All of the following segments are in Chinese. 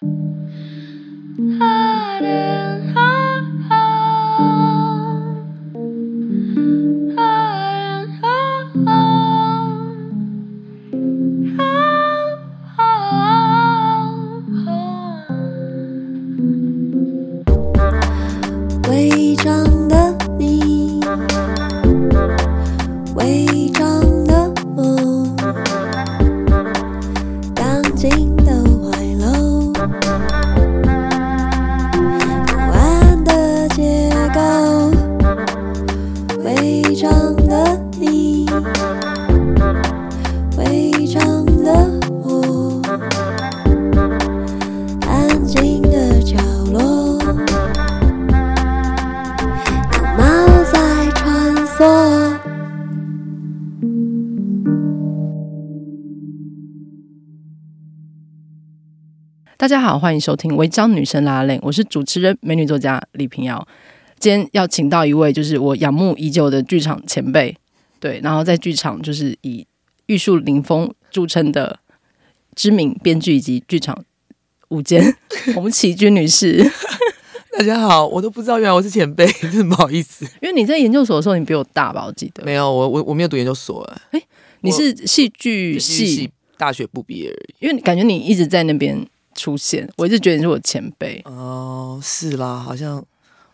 I 大家好，欢迎收听《违章女生拉拉链》，我是主持人美女作家李平遥。今天要请到一位，就是我仰慕已久的剧场前辈，对，然后在剧场就是以玉树临风著称的知名编剧以及剧场舞间洪启君女士。大家好，我都不知道原来我是前辈，真的不好意思。因为你在研究所的时候，你比我大吧？我记得没有，我我我没有读研究所 哎。诶，你是戏剧系大学不毕业而已。因为感觉你一直在那边。出现，我一直觉得你是我前辈哦，是啦，好像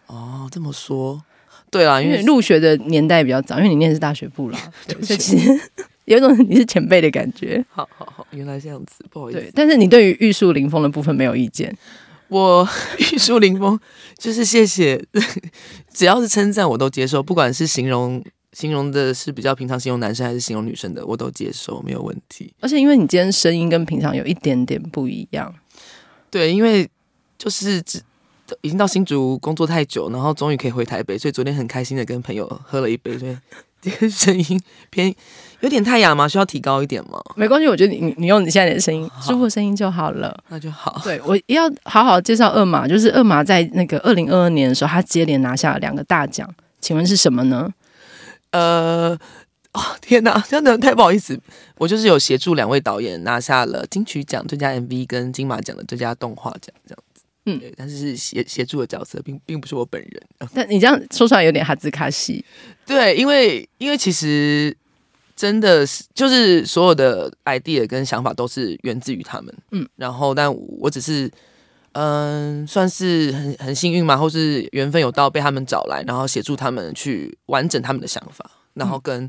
哦这么说，对啦，因为入学的年代比较早，因为你念的是大学部啦，对，所以其实有一种你是前辈的感觉。好好好，原来这样子，不好意思。对，但是你对于玉树临风的部分没有意见，我 玉树临风就是谢谢，只要是称赞我都接受，不管是形容。形容的是比较平常，形容男生还是形容女生的，我都接受，没有问题。而且因为你今天声音跟平常有一点点不一样，对，因为就是只已经到新竹工作太久，然后终于可以回台北，所以昨天很开心的跟朋友喝了一杯，所以这个声音偏有点太哑嘛，需要提高一点吗？没关系，我觉得你你用你现在的声音，舒服的声音就好了，那就好。对，我要好好介绍二马，就是二马在那个二零二二年的时候，他接连拿下了两个大奖，请问是什么呢？呃，哦，天哪，真的太不好意思。我就是有协助两位导演拿下了金曲奖最佳 MV 跟金马奖的最佳动画奖，这样子。嗯，对，但是是协协助的角色，并并不是我本人。但你这样说出来有点哈兹卡西。对，因为因为其实真的是就是所有的 idea 跟想法都是源自于他们。嗯，然后但我只是。嗯，算是很很幸运嘛，或是缘分有到被他们找来，然后协助他们去完整他们的想法，然后跟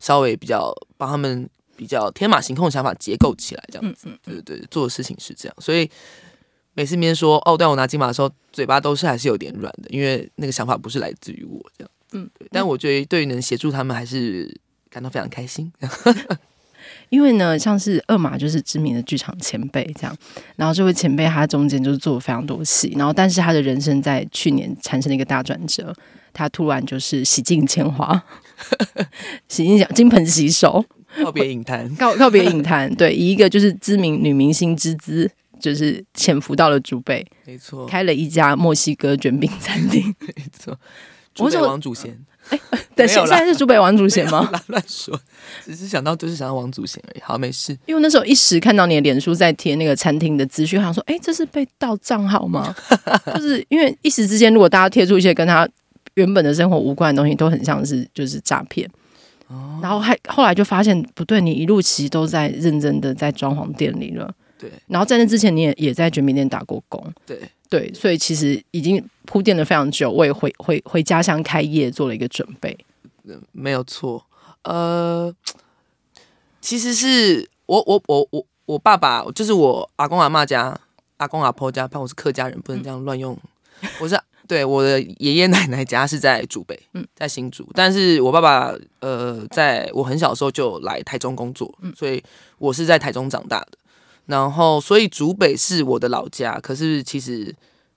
稍微比较帮他们比较天马行空的想法结构起来，这样子，对对对，做的事情是这样。所以每次别人说哦，对我拿金马的时候，嘴巴都是还是有点软的，因为那个想法不是来自于我这样。嗯，对。但我觉得对于能协助他们，还是感到非常开心。因为呢，像是二马就是知名的剧场前辈这样，然后这位前辈他中间就是做了非常多戏，然后但是他的人生在去年产生了一个大转折，他突然就是洗尽铅华，洗尽奖金盆洗手，告别影坛，告告别影坛，对，以一个就是知名女明星之姿，就是潜伏到了竹北，没错，开了一家墨西哥卷饼餐厅，没错，竹北王祖贤。哎，对，现在是竹北王祖贤吗？乱说，只是想到就是想到王祖贤而已。好，没事。因为那时候一时看到你的脸书在贴那个餐厅的资讯，想说，哎，这是被盗账号吗？就是因为一时之间，如果大家贴出一些跟他原本的生活无关的东西，都很像是就是诈骗。哦。然后还后来就发现不对，你一路其实都在认真的在装潢店里了。对。然后在那之前，你也也在卷饼店打过工。对。对，所以其实已经铺垫了非常久，我也回回回家乡开业做了一个准备。没有错，呃，其实是我我我我我爸爸，就是我阿公阿妈家，阿公阿婆家，怕我是客家人，不能这样乱用。嗯、我是对我的爷爷奶奶家是在竹北，嗯，在新竹，但是我爸爸呃，在我很小的时候就来台中工作，所以我是在台中长大的。然后，所以竹北是我的老家，可是其实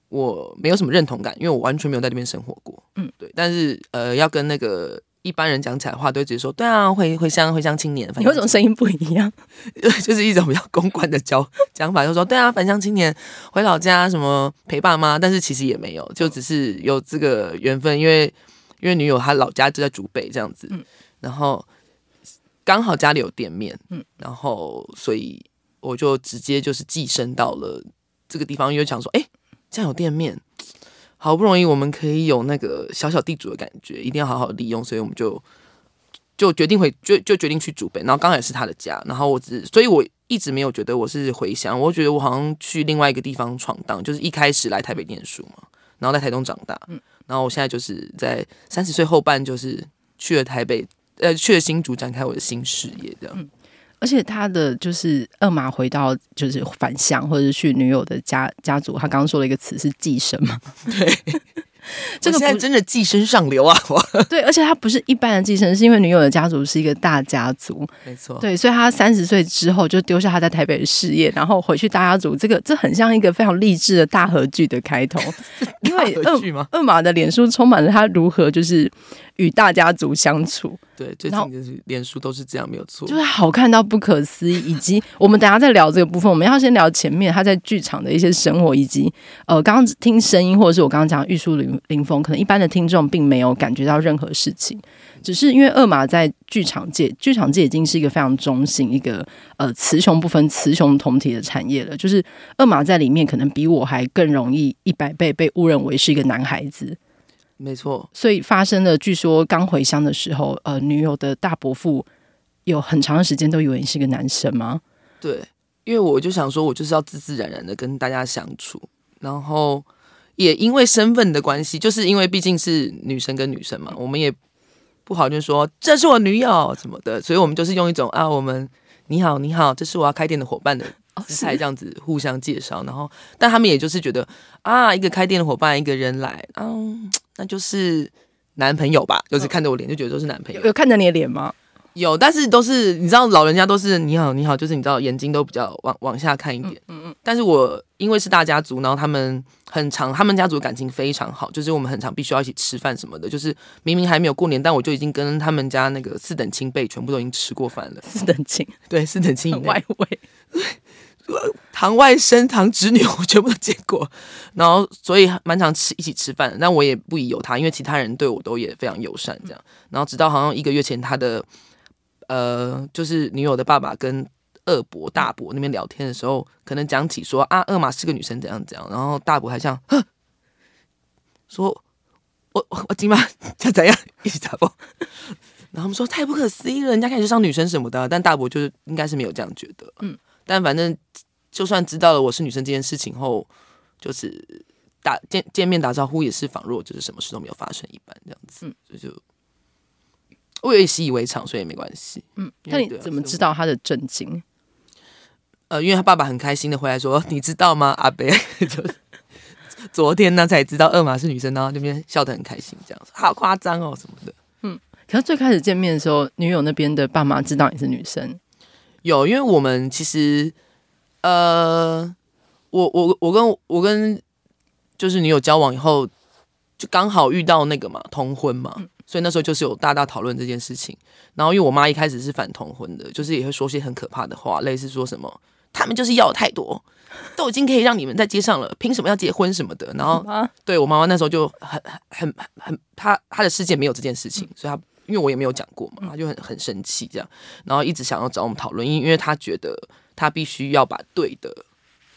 我没有什么认同感，因为我完全没有在那边生活过。嗯，对。但是呃，要跟那个一般人讲起来的话，都会直接说：“对啊，回回乡回乡青年。”你为什么声音不一样？就是一种比较公关的讲讲法，就是说：“对啊，返乡青年回老家，什么陪爸妈。”但是其实也没有，就只是有这个缘分，因为因为女友她老家就在竹北这样子，嗯，然后刚好家里有店面，嗯，然后所以。我就直接就是寄生到了这个地方，因为想说，哎，这样有店面，好不容易我们可以有那个小小地主的感觉，一定要好好利用，所以我们就就决定回，就就决定去竹北，然后刚好也是他的家，然后我只，所以我一直没有觉得我是回乡，我觉得我好像去另外一个地方闯荡，就是一开始来台北念书嘛，然后在台东长大，嗯，然后我现在就是在三十岁后半，就是去了台北。呃，去了新竹展开我的新事业，这样。嗯，而且他的就是二马回到就是返乡，或者是去女友的家家族，他刚刚说了一个词是寄生嘛？对。这个现在真的寄生上流啊！对，而且他不是一般的寄生，是因为女友的家族是一个大家族，没错。对，所以他三十岁之后就丢下他在台北的事业，然后回去大家族。这个这很像一个非常励志的大合剧的开头，因为二二马的脸书充满了他如何就是与大家族相处。对，最近就是脸书都是这样，没有错，就是好看到不可思议。以及我们等下再聊这个部分，我们要先聊前面他在剧场的一些生活，以及呃，刚刚听声音或者是我刚刚讲玉树临临风，可能一般的听众并没有感觉到任何事情，只是因为二马在剧场界，剧场界已经是一个非常中性、一个呃雌雄不分、雌雄同体的产业了。就是二马在里面可能比我还更容易一百倍被误认为是一个男孩子。没错，所以发生了。据说刚回乡的时候，呃，女友的大伯父有很长的时间都以为你是个男生吗？对，因为我就想说，我就是要自自然然的跟大家相处，然后也因为身份的关系，就是因为毕竟是女生跟女生嘛，我们也不好就说这是我女友什么的，所以我们就是用一种啊，我们你好你好，这是我要开店的伙伴的。才这样子互相介绍，然后，但他们也就是觉得啊，一个开店的伙伴，一个人来，嗯，那就是男朋友吧，就是看着我脸就觉得都是男朋友。有看着你的脸吗？有，但是都是你知道，老人家都是你好你好，就是你知道眼睛都比较往往下看一点。嗯嗯。但是我因为是大家族，然后他们很长，他们家族的感情非常好，就是我们很长必须要一起吃饭什么的。就是明明还没有过年，但我就已经跟他们家那个四等亲辈全部都已经吃过饭了。四等亲，对，四等亲以外围。堂外甥、堂侄女，我全部都见过，然后所以蛮常吃一起吃饭。但我也不疑有他，因为其他人对我都也非常友善，这样。然后直到好像一个月前，他的呃，就是女友的爸爸跟二伯、大伯那边聊天的时候，可能讲起说啊，二马是个女生，怎样怎样。然后大伯还像哼，说我我我今晚要怎样一起打包。然后他们说太不可思议了，人家开始上女生什么的，但大伯就是应该是没有这样觉得，嗯。但反正，就算知道了我是女生这件事情后，就是打见见面打招呼也是仿若就是什么事都没有发生一般这样子，嗯，所以就我也习以为常，所以也没关系。嗯，那你怎么知道他的震惊？呃，因为他爸爸很开心的回来说：“你知道吗，阿伯？就昨天呢才知道二马是女生，然后这边笑得很开心，这样子好夸张哦什么的。”嗯，可是最开始见面的时候，女友那边的爸妈知道你是女生。有，因为我们其实，呃，我我我跟我跟就是女友交往以后，就刚好遇到那个嘛同婚嘛，所以那时候就是有大大讨论这件事情。然后因为我妈一开始是反同婚的，就是也会说些很可怕的话，类似说什么他们就是要太多，都已经可以让你们在街上了，凭什么要结婚什么的。然后对我妈妈那时候就很很很很，她她的世界没有这件事情，所以她。因为我也没有讲过嘛，他就很很生气这样，然后一直想要找我们讨论，因因为他觉得他必须要把对的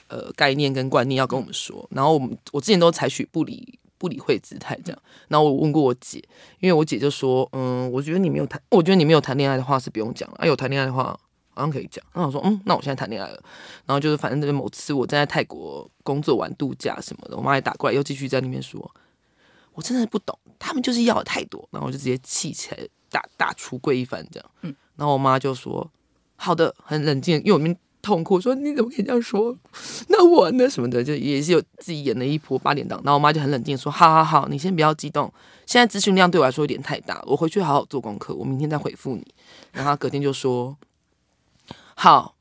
呃概念跟观念要跟我们说，然后我们我之前都采取不理不理会姿态这样，然后我问过我姐，因为我姐就说，嗯，我觉得你没有谈，我觉得你没有谈恋爱的话是不用讲了，啊有谈恋爱的话好像可以讲，然后我说，嗯，那我现在谈恋爱了，然后就是反正就是某次我在泰国工作完度假什么的，我妈也打过来又继续在那边说。我真的不懂，他们就是要的太多，然后我就直接气起来，打大出柜一番这样。嗯，然后我妈就说：“好的，很冷静。”因为我们痛哭说：“你怎么可以这样说？那我呢？什么的，就也是有自己演了一波八点档。”然后我妈就很冷静说：“好好好，你先不要激动，现在资讯量对我来说有点太大，我回去好好做功课，我明天再回复你。”然后她隔天就说：“好，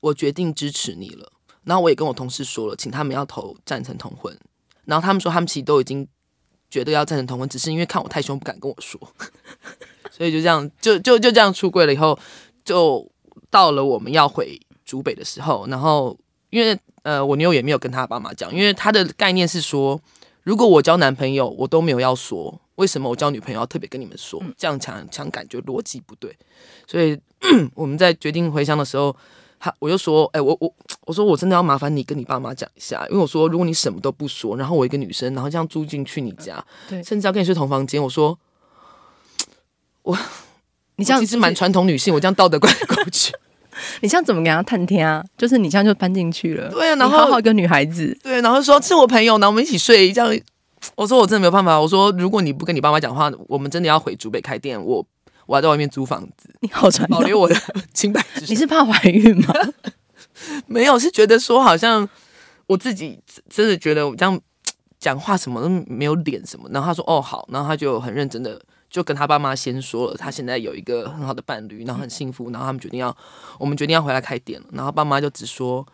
我决定支持你了。”然后我也跟我同事说了，请他们要投赞成同婚。然后他们说他们其实都已经。觉得要赞成同婚，只是因为看我太凶，不敢跟我说，所以就这样，就就就这样出柜了。以后就到了我们要回竹北的时候，然后因为呃，我女友也没有跟她爸妈讲，因为她的概念是说，如果我交男朋友，我都没有要说，为什么我交女朋友要特别跟你们说？这样强强感觉逻辑不对。所以 我们在决定回乡的时候，他我就说，哎、欸，我我我说我真的要麻烦你跟你爸妈讲一下，因为我说如果你什么都不说，然后我一个女生，然后这样住进去你家，对，甚至要跟你睡同房间，我说我 你这样其实蛮传统女性，我这样道德观过不去。你这样怎么给他探听啊？就是你这样就搬进去了，对啊，然后好好一个女孩子，对，然后说是我朋友，然后我们一起睡，这样。我说我真的没有办法。我说如果你不跟你爸妈讲话，我们真的要回竹北开店，我我还在外面租房子。你好传统，保留我的 清白。你是怕怀孕吗？没有，是觉得说好像我自己真的觉得我这样讲话什么都没有脸什么。然后他说哦好，然后他就很认真的就跟他爸妈先说了，他现在有一个很好的伴侣，然后很幸福，然后他们决定要我们决定要回来开店了。然后爸妈就只说。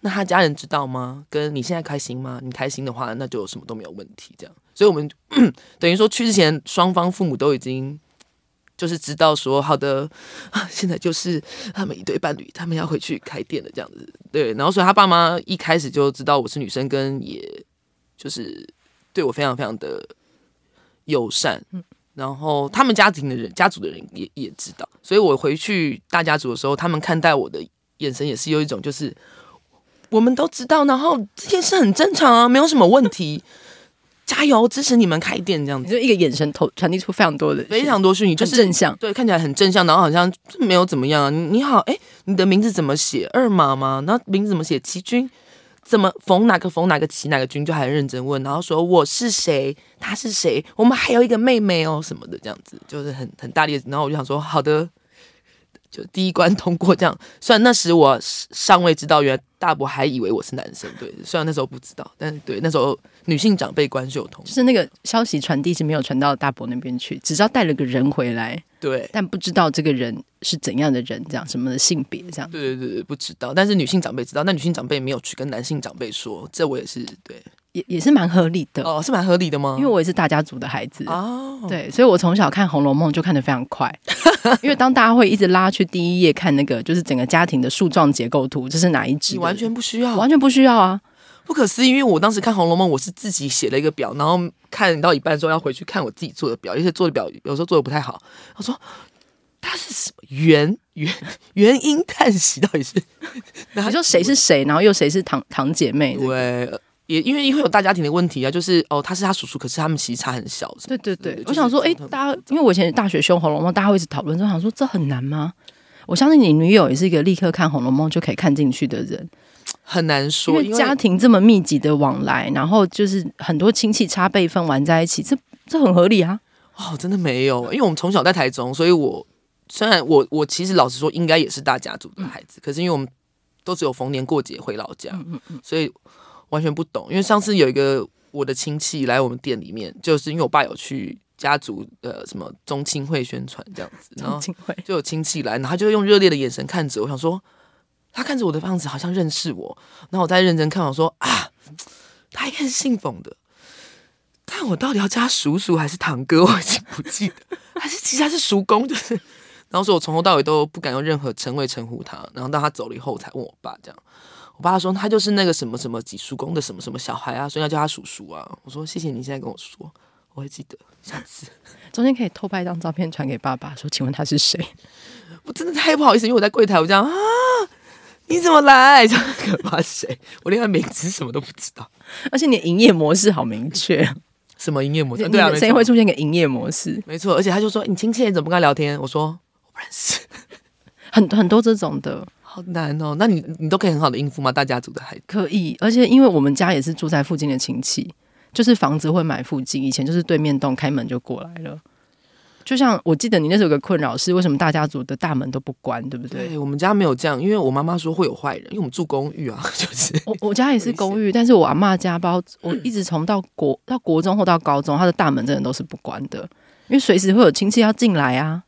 那他家人知道吗？跟你现在开心吗？你开心的话，那就什么都没有问题。这样，所以我们 等于说去之前，双方父母都已经就是知道说，好的，现在就是他们一对伴侣，他们要回去开店了，这样子。对，然后所以他爸妈一开始就知道我是女生，跟也就是对我非常非常的友善。然后他们家庭的人，家族的人也也知道，所以我回去大家族的时候，他们看待我的眼神也是有一种就是。我们都知道，然后这件事很正常啊，没有什么问题。加油，支持你们开店，这样子，就一个眼神投传递出非常多的非常多讯息，就是正向，对，看起来很正向，然后好像没有怎么样啊。你好，哎，你的名字怎么写？二马吗？然后名字怎么写？齐军？怎么逢哪个逢哪个齐哪个军？就很认真问，然后说我是谁？他是谁？我们还有一个妹妹哦，什么的，这样子就是很很大力。然后我就想说，好的。就第一关通过，这样。虽然那时我尚未知道，原来大伯还以为我是男生。对，虽然那时候不知道，但是对那时候女性长辈关系有通，就是那个消息传递是没有传到大伯那边去，只知道带了个人回来。对，但不知道这个人是怎样的人，这样什么的性别，这样。对对对，不知道。但是女性长辈知道，那女性长辈没有去跟男性长辈说。这我也是对。也也是蛮合理的哦，是蛮合理的吗？因为我也是大家族的孩子哦，对，所以我从小看《红楼梦》就看得非常快。因为当大家会一直拉去第一页看那个，就是整个家庭的树状结构图，这是哪一支？你完全不需要，完全不需要啊！不可思议，因为我当时看《红楼梦》，我是自己写了一个表，然后看到一半之后要回去看我自己做的表，而且做的表有时候做的不太好。我说他是什么原原原因叹息，到底是？你说谁是谁，然后又谁是堂堂姐妹？对。也因为因为有大家庭的问题啊，就是哦，他是他叔叔，可是他们其实差很小。对对对，我想说，哎，大家因为我以前大学修《红楼梦》，大家会一直讨论，就想说这很难吗？我相信你女友也是一个立刻看《红楼梦》就可以看进去的人，很难说，因为家庭这么密集的往来，然后就是很多亲戚差辈分玩在一起，这这很合理啊。哦，真的没有，因为我们从小在台中，所以我虽然我我其实老实说，应该也是大家族的孩子，嗯、可是因为我们都只有逢年过节回老家，嗯嗯，所以。完全不懂，因为上次有一个我的亲戚来我们店里面，就是因为我爸有去家族呃什么宗亲会宣传这样子，然后就有亲戚来，然后他就用热烈的眼神看着我，想说他看着我的样子好像认识我，然后我再认真看，我说啊，他应该是姓冯的，但我到底要叫他叔叔还是堂哥，我已经不记得，还是其实他是叔公，就是，然后说我从头到尾都不敢用任何称谓称呼他，然后到他走了以后，我才问我爸这样。我爸说他就是那个什么什么几叔公的什么什么小孩啊，所以要叫他叔叔啊。我说谢谢你现在跟我说，我会记得。下次 中间可以偷拍一张照片传给爸爸，说请问他是谁？我真的太不好意思，因为我在柜台，我这样啊，你怎么来？这个爸谁？我连他名字什么都不知道。而且你的营业模式好明确，什么营业模式？对啊，谁会出现个营业模式？没错，而且他就说你亲戚你怎么不跟他聊天？我说我不认识，很很多这种的。好难哦，那你你都可以很好的应付吗？大家族的孩子可以，而且因为我们家也是住在附近的亲戚，就是房子会买附近，以前就是对面栋开门就过来了。就像我记得你那时候有个困扰是，为什么大家族的大门都不关，对不对？对，我们家没有这样，因为我妈妈说会有坏人，因为我们住公寓啊，就是我我家也是公寓，但是我阿妈家包，我一直从到国到国中或到高中，她的大门真的都是不关的，因为随时会有亲戚要进来啊。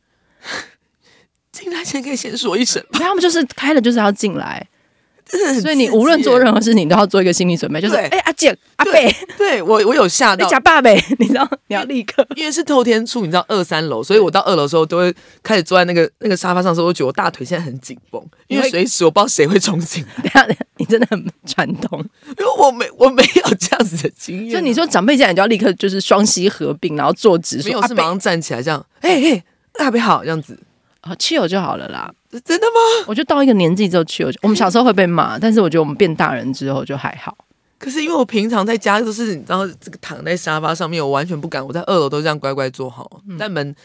进来前可以先说一声，他们就是开了就是要进来，所以你无论做任何事情你都要做一个心理准备，就是哎、欸、阿姐阿贝，对我我有吓到，你假爸呗，你知道你要立刻，因为是透天厝，你知道二三楼，所以我到二楼的时候都会开始坐在那个那个沙发上的时候，我觉得我大腿现在很紧绷，因为随时我不知道谁会冲进来。等下，你真的很传统，因为我没我没有这样子的经验，就你说长辈进来，你就要立刻就是双膝合并，然后坐直，没有是马上站起来这样，哎哎阿贝好这样子。啊，气友就好了啦。真的吗？我就到一个年纪之后去，我们小时候会被骂，但是我觉得我们变大人之后就还好。可是因为我平常在家就是你知道，这个躺在沙发上面，我完全不敢。我在二楼都这样乖乖坐好，嗯、但门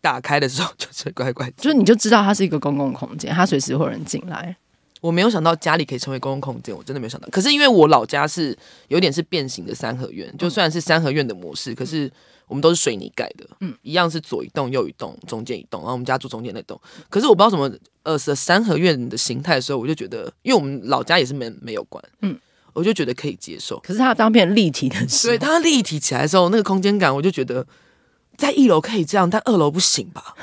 打开的时候 就是乖乖，就是你就知道它是一个公共空间，它随时会有人进来。我没有想到家里可以成为公共空间，我真的没有想到。可是因为我老家是有点是变形的三合院，就虽然是三合院的模式，可是我们都是水泥盖的，嗯，一样是左一栋右一栋中间一栋，然后我们家住中间那栋。可是我不知道什么呃是三合院的形态的时候，我就觉得，因为我们老家也是没没有关，嗯。我就觉得可以接受，可是它当变立体的时候，对它立体起来的时候，那个空间感，我就觉得在一楼可以这样，但二楼不行吧？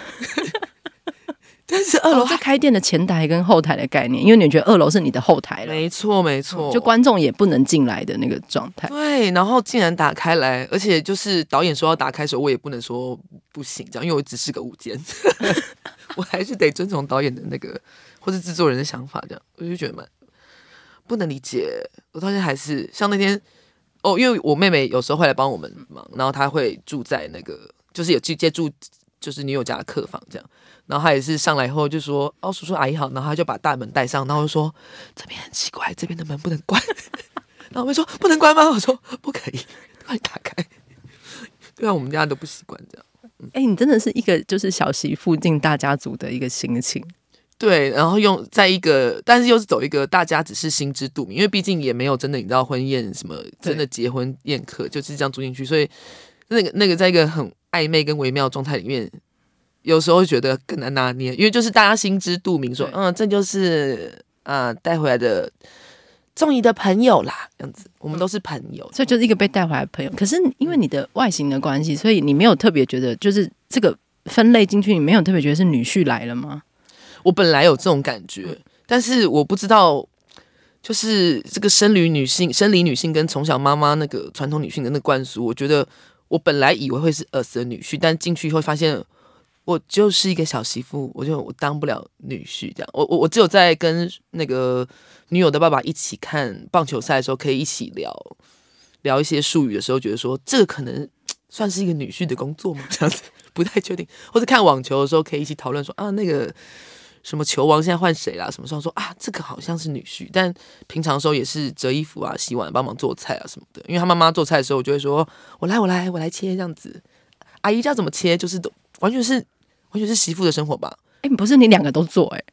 但是二楼是开店的前台跟后台的概念，因为你觉得二楼是你的后台了，没错没错，就观众也不能进来的那个状态。对，然后竟然打开来，而且就是导演说要打开的时候，我也不能说不行，这样，因为我只是个舞监，我还是得遵从导演的那个或是制作人的想法，这样，我就觉得蛮。不能理解，我到现在还是像那天哦，因为我妹妹有时候会来帮我们忙，然后她会住在那个，就是有去借住，就是女友家的客房这样，然后他也是上来以后就说哦，叔叔阿姨好，然后他就把大门带上，然后就说这边很奇怪，这边的门不能关，然后我们说不能关吗？我说不可以，快打开，对啊，我们家都不习惯这样。哎、欸，你真的是一个就是小媳妇进大家族的一个心情。对，然后用在一个，但是又是走一个大家只是心知肚明，因为毕竟也没有真的你知道婚宴什么真的结婚宴客，就是这样住进去，所以那个那个在一个很暧昧跟微妙状态里面，有时候会觉得更难拿捏，因为就是大家心知肚明说，说嗯，这就是啊带回来的中意的朋友啦，这样子，我们都是朋友，所以就是一个被带回来的朋友。可是因为你的外形的关系，所以你没有特别觉得，就是这个分类进去，你没有特别觉得是女婿来了吗？我本来有这种感觉，但是我不知道，就是这个生理女性、生理女性跟从小妈妈那个传统女性的那个灌输，我觉得我本来以为会是儿子的女婿，但进去以后发现，我就是一个小媳妇，我就我当不了女婿这样。我我我只有在跟那个女友的爸爸一起看棒球赛的时候，可以一起聊聊一些术语的时候，觉得说这个可能算是一个女婿的工作吗？这样子不太确定。或者看网球的时候，可以一起讨论说啊那个。什么球王现在换谁啦？什么时候说啊？这个好像是女婿，但平常的时候也是折衣服啊、洗碗、帮忙做菜啊什么的。因为他妈妈做菜的时候，我就会说：“我来，我来，我来切这样子。”阿姨知道怎么切，就是都完全是完全是媳妇的生活吧？哎、欸，不是你两个都做哎、欸？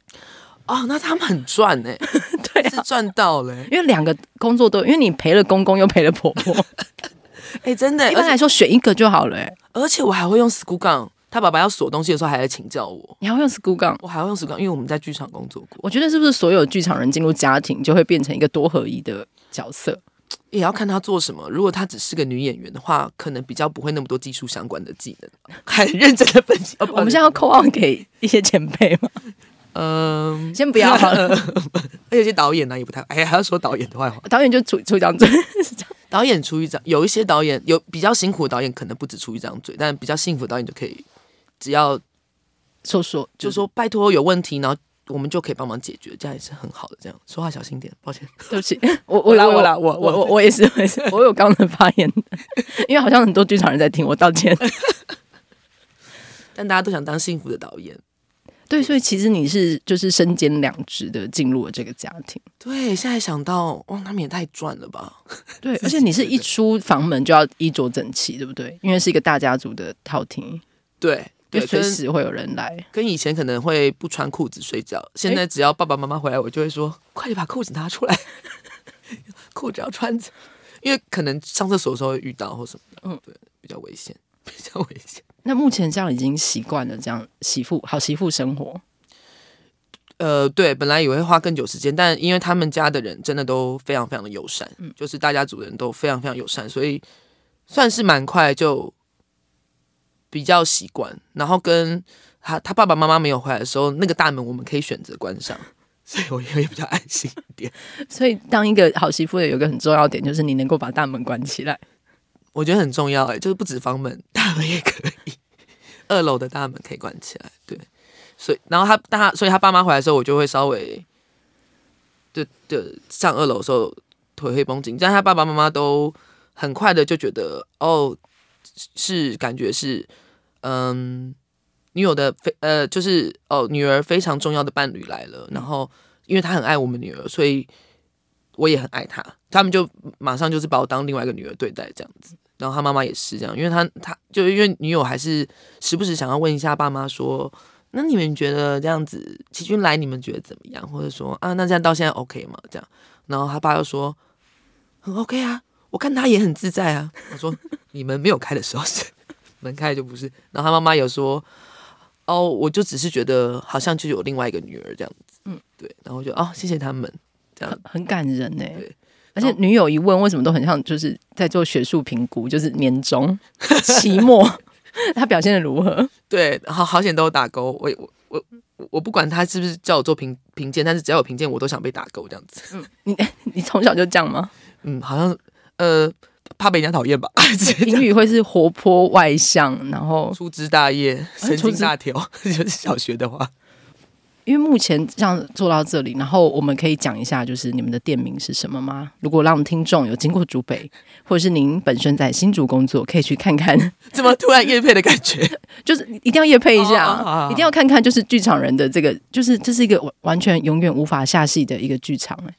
哦，那他们很赚哎、欸，对、啊，是赚到了、欸。因为两个工作都，因为你陪了公公又陪了婆婆，哎、欸，真的，一般来说选一个就好了哎、欸。而且我还会用 school gun。他爸爸要锁东西的时候，还在请教我。你还会用 school gun？我还会用 school gun，因为我们在剧场工作过。我觉得是不是所有剧场人进入家庭就会变成一个多合一的角色？也要看他做什么。如果他只是个女演员的话，可能比较不会那么多技术相关的技能。很认真的分析。我们现在要扣号给一些前辈吗？嗯，先不要好了。而且些导演呢、啊、也不太……哎，还要说导演的坏话。导演就出出一张嘴，导演出一张。有一些导演有比较辛苦的导演，可能不止出一张嘴，但比较幸福的导演就可以。只要说说，就说拜托有问题，然后我们就可以帮忙解决，这样也是很好的。这样说话小心点，抱歉，对不起，我我我我我我我也是，我也是，我有刚刚的发言，因为好像很多剧场人在听，我道歉。但大家都想当幸福的导演，对，所以其实你是就是身兼两职的进入了这个家庭。对，现在想到哇，他们也太赚了吧？对，而且你是一出房门就要衣着整齐，对不对？因为是一个大家族的套厅，对。对，随时会有人来。跟以前可能会不穿裤子睡觉，现在只要爸爸妈妈回来，我就会说：“欸、快点把裤子拿出来，裤子要穿着，因为可能上厕所的时候会遇到或什么的。”嗯，对，比较危险，比较危险。那目前这样已经习惯了这样媳妇好媳妇生活。呃，对，本来以为会花更久时间，但因为他们家的人真的都非常非常的友善，嗯，就是大家族的人都非常非常友善，所以算是蛮快就。比较习惯，然后跟他他爸爸妈妈没有回来的时候，那个大门我们可以选择关上，所以我也会比较安心一点。所以当一个好媳妇的有一个很重要点，就是你能够把大门关起来，我觉得很重要哎，就是不止房门，大门也可以，二楼的大门可以关起来，对。所以然后他他所以他爸妈回来的时候，我就会稍微，对对，上二楼的时候腿会绷紧，但他爸爸妈妈都很快的就觉得哦。是感觉是，嗯，女友的非呃，就是哦，女儿非常重要的伴侣来了，然后因为他很爱我们女儿，所以我也很爱他。他们就马上就是把我当另外一个女儿对待这样子，然后他妈妈也是这样，因为他他就因为女友还是时不时想要问一下爸妈说，那你们觉得这样子齐军来，你们觉得怎么样？或者说啊，那这样到现在 OK 吗？这样，然后他爸又说很 OK 啊，我看他也很自在啊。我说你们没有开的时候是 门开就不是，然后他妈妈有说。哦，我就只是觉得好像就有另外一个女儿这样子，嗯，对，然后就哦，谢谢他们，这样很，很感人呢。对，而且女友一问，为什么都很像就是在做学术评估，就是年终、期末，他表现的如何？对，好好险都有打勾。我我我我不管他是不是叫我做评评鉴，但是只要有评鉴，我都想被打勾这样子。嗯，你 你从小就这样吗？嗯，好像呃。怕被人家讨厌吧？评语会是活泼外向，然后 粗枝大叶、神经大条。就是小学的话，因为目前这样做到这里，然后我们可以讲一下，就是你们的店名是什么吗？如果让听众有经过竹北，或者是您本身在新竹工作，可以去看看。怎么突然夜配的感觉？就是一定要夜配一下，一定要看看，就是剧场人的这个，就是这是一个完全永远无法下戏的一个剧场哎。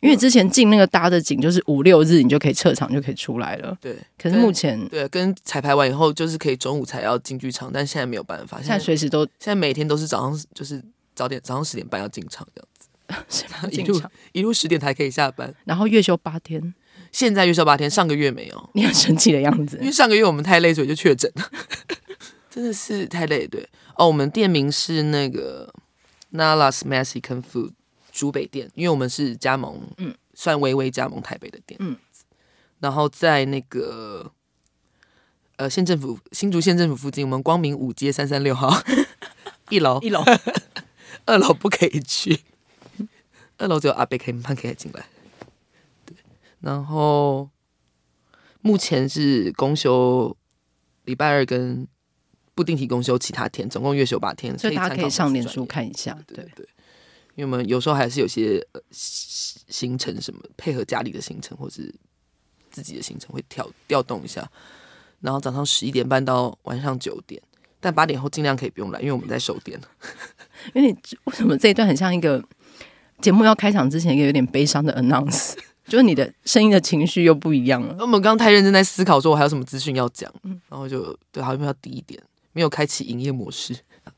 因为之前进那个搭的景就是五六日，你就可以撤场就可以出来了。对，可是目前对跟彩排完以后，就是可以中午才要进剧场，但现在没有办法。现在随时都，现在每天都是早上，就是早点早上十点半要进场这样子，一路一路十点才可以下班，然后月休八天。现在月休八天，上个月没有。你很生气的样子，因为上个月我们太累，所以就确诊了，真的是太累。对哦，我们店名是那个 Nala's Mexican Food 竹北店，因为我们是加盟，嗯。算微微加盟台北的店，嗯，然后在那个呃县政府新竹县政府附近，我们光明五街三三六号 一楼，一楼，二楼不可以去，二楼只有阿贝可以慢可以进来。对，然后目前是公休礼拜二跟不定期公休其他天，总共月休八天，所以大家可以上脸书看一下，对对，对。因为我们有时候还是有些呃行程什么配合家里的行程，或是自己的行程会调调动一下，然后早上十一点半到晚上九点，但八点后尽量可以不用来，因为我们在收店。因为你为什么这一段很像一个节目要开场之前一个有点悲伤的 announce，就是你的声音的情绪又不一样了。我们刚刚太认真在思考说我还有什么资讯要讲，然后就对，好像要低一点，没有开启营业模式，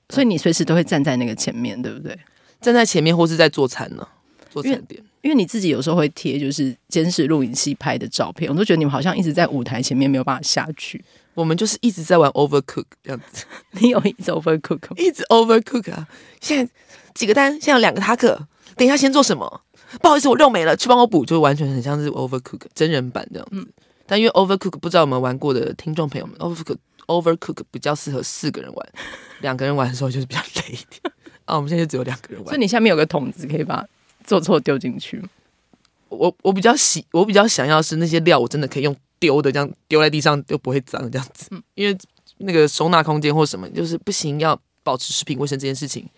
所以你随时都会站在那个前面，对不对？站在前面，或是在做餐呢？做餐点，因为你自己有时候会贴就是监视录影器拍的照片，我都觉得你们好像一直在舞台前面没有办法下去。我们就是一直在玩 overcook 这样子。你有一直 overcook，一直 overcook 啊！现在几个单，现在有两个塔克，等一下先做什么？不好意思，我肉没了，去帮我补，就完全很像是 overcook 真人版这样子。嗯、但因为 overcook 不知道有没有玩过的听众朋友们，overcook overcook 比较适合四个人玩，两个人玩的时候就是比较累一点。啊，我们现在就只有两个人玩。所以你下面有个桶子，可以把做错丢进去。我我比较喜，我比较想要是那些料，我真的可以用丢的，这样丢在地上就不会脏这样子。嗯，因为那个收纳空间或什么，就是不行，要保持食品卫生这件事情，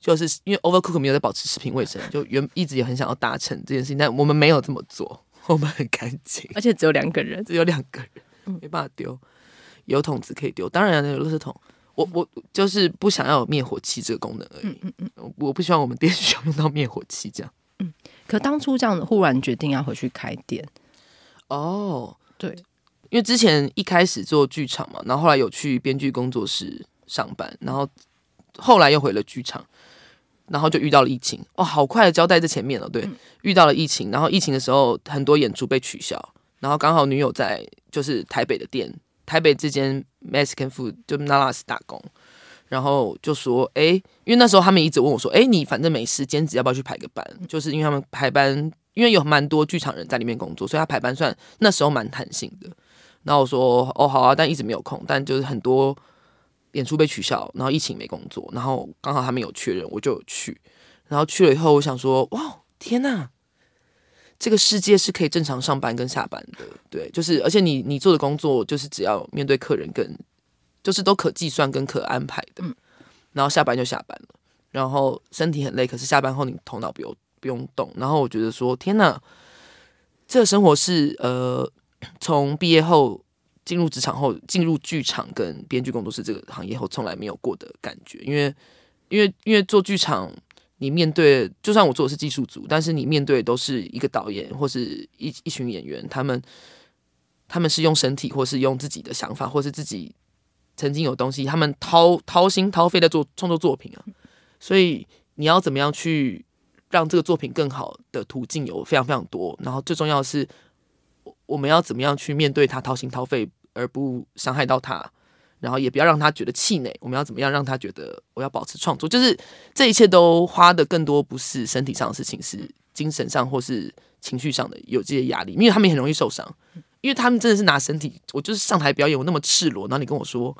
就是因为 Overcook 没有在保持食品卫生，就原一直也很想要达成这件事情，但我们没有这么做，我们很干净，而且只有两个人，只有两个人，没办法丢。有桶子可以丢，当然有垃圾桶。我我就是不想要有灭火器这个功能而已。嗯嗯嗯，我不希望我们店需要用到灭火器这样。嗯，可当初这样忽然决定要回去开店，哦，对，因为之前一开始做剧场嘛，然后后来有去编剧工作室上班，然后后来又回了剧场，然后就遇到了疫情。哦，好快的交代在前面了。对，嗯，遇到了疫情，然后疫情的时候很多演出被取消，然后刚好女友在就是台北的店。台北这间 Mexican food 就 Nalas 打工，然后就说，哎，因为那时候他们一直问我说，哎，你反正没事，兼职要不要去排个班？就是因为他们排班，因为有蛮多剧场人在里面工作，所以他排班算那时候蛮弹性的。然后我说，哦，好啊，但一直没有空，但就是很多演出被取消，然后疫情没工作，然后刚好他们有确认，我就有去。然后去了以后，我想说，哇，天哪！这个世界是可以正常上班跟下班的，对，就是而且你你做的工作就是只要面对客人跟就是都可计算跟可安排的，然后下班就下班了，然后身体很累，可是下班后你头脑不用不用动，然后我觉得说天哪，这个生活是呃从毕业后进入职场后，进入剧场跟编剧工作室这个行业后，从来没有过的感觉。因为，因为，因为做剧场，你面对就算我做的是技术组，但是你面对的都是一个导演或是一一群演员，他们他们是用身体，或是用自己的想法，或是自己曾经有东西，他们掏掏心掏肺在做创作作品啊。所以你要怎么样去让这个作品更好的途径有非常非常多，然后最重要的是。我们要怎么样去面对他掏心掏肺，而不伤害到他，然后也不要让他觉得气馁。我们要怎么样让他觉得我要保持创作？就是这一切都花的更多，不是身体上的事情，是精神上或是情绪上的有这些压力。因为他们也很容易受伤，因为他们真的是拿身体。我就是上台表演，我那么赤裸，然后你跟我说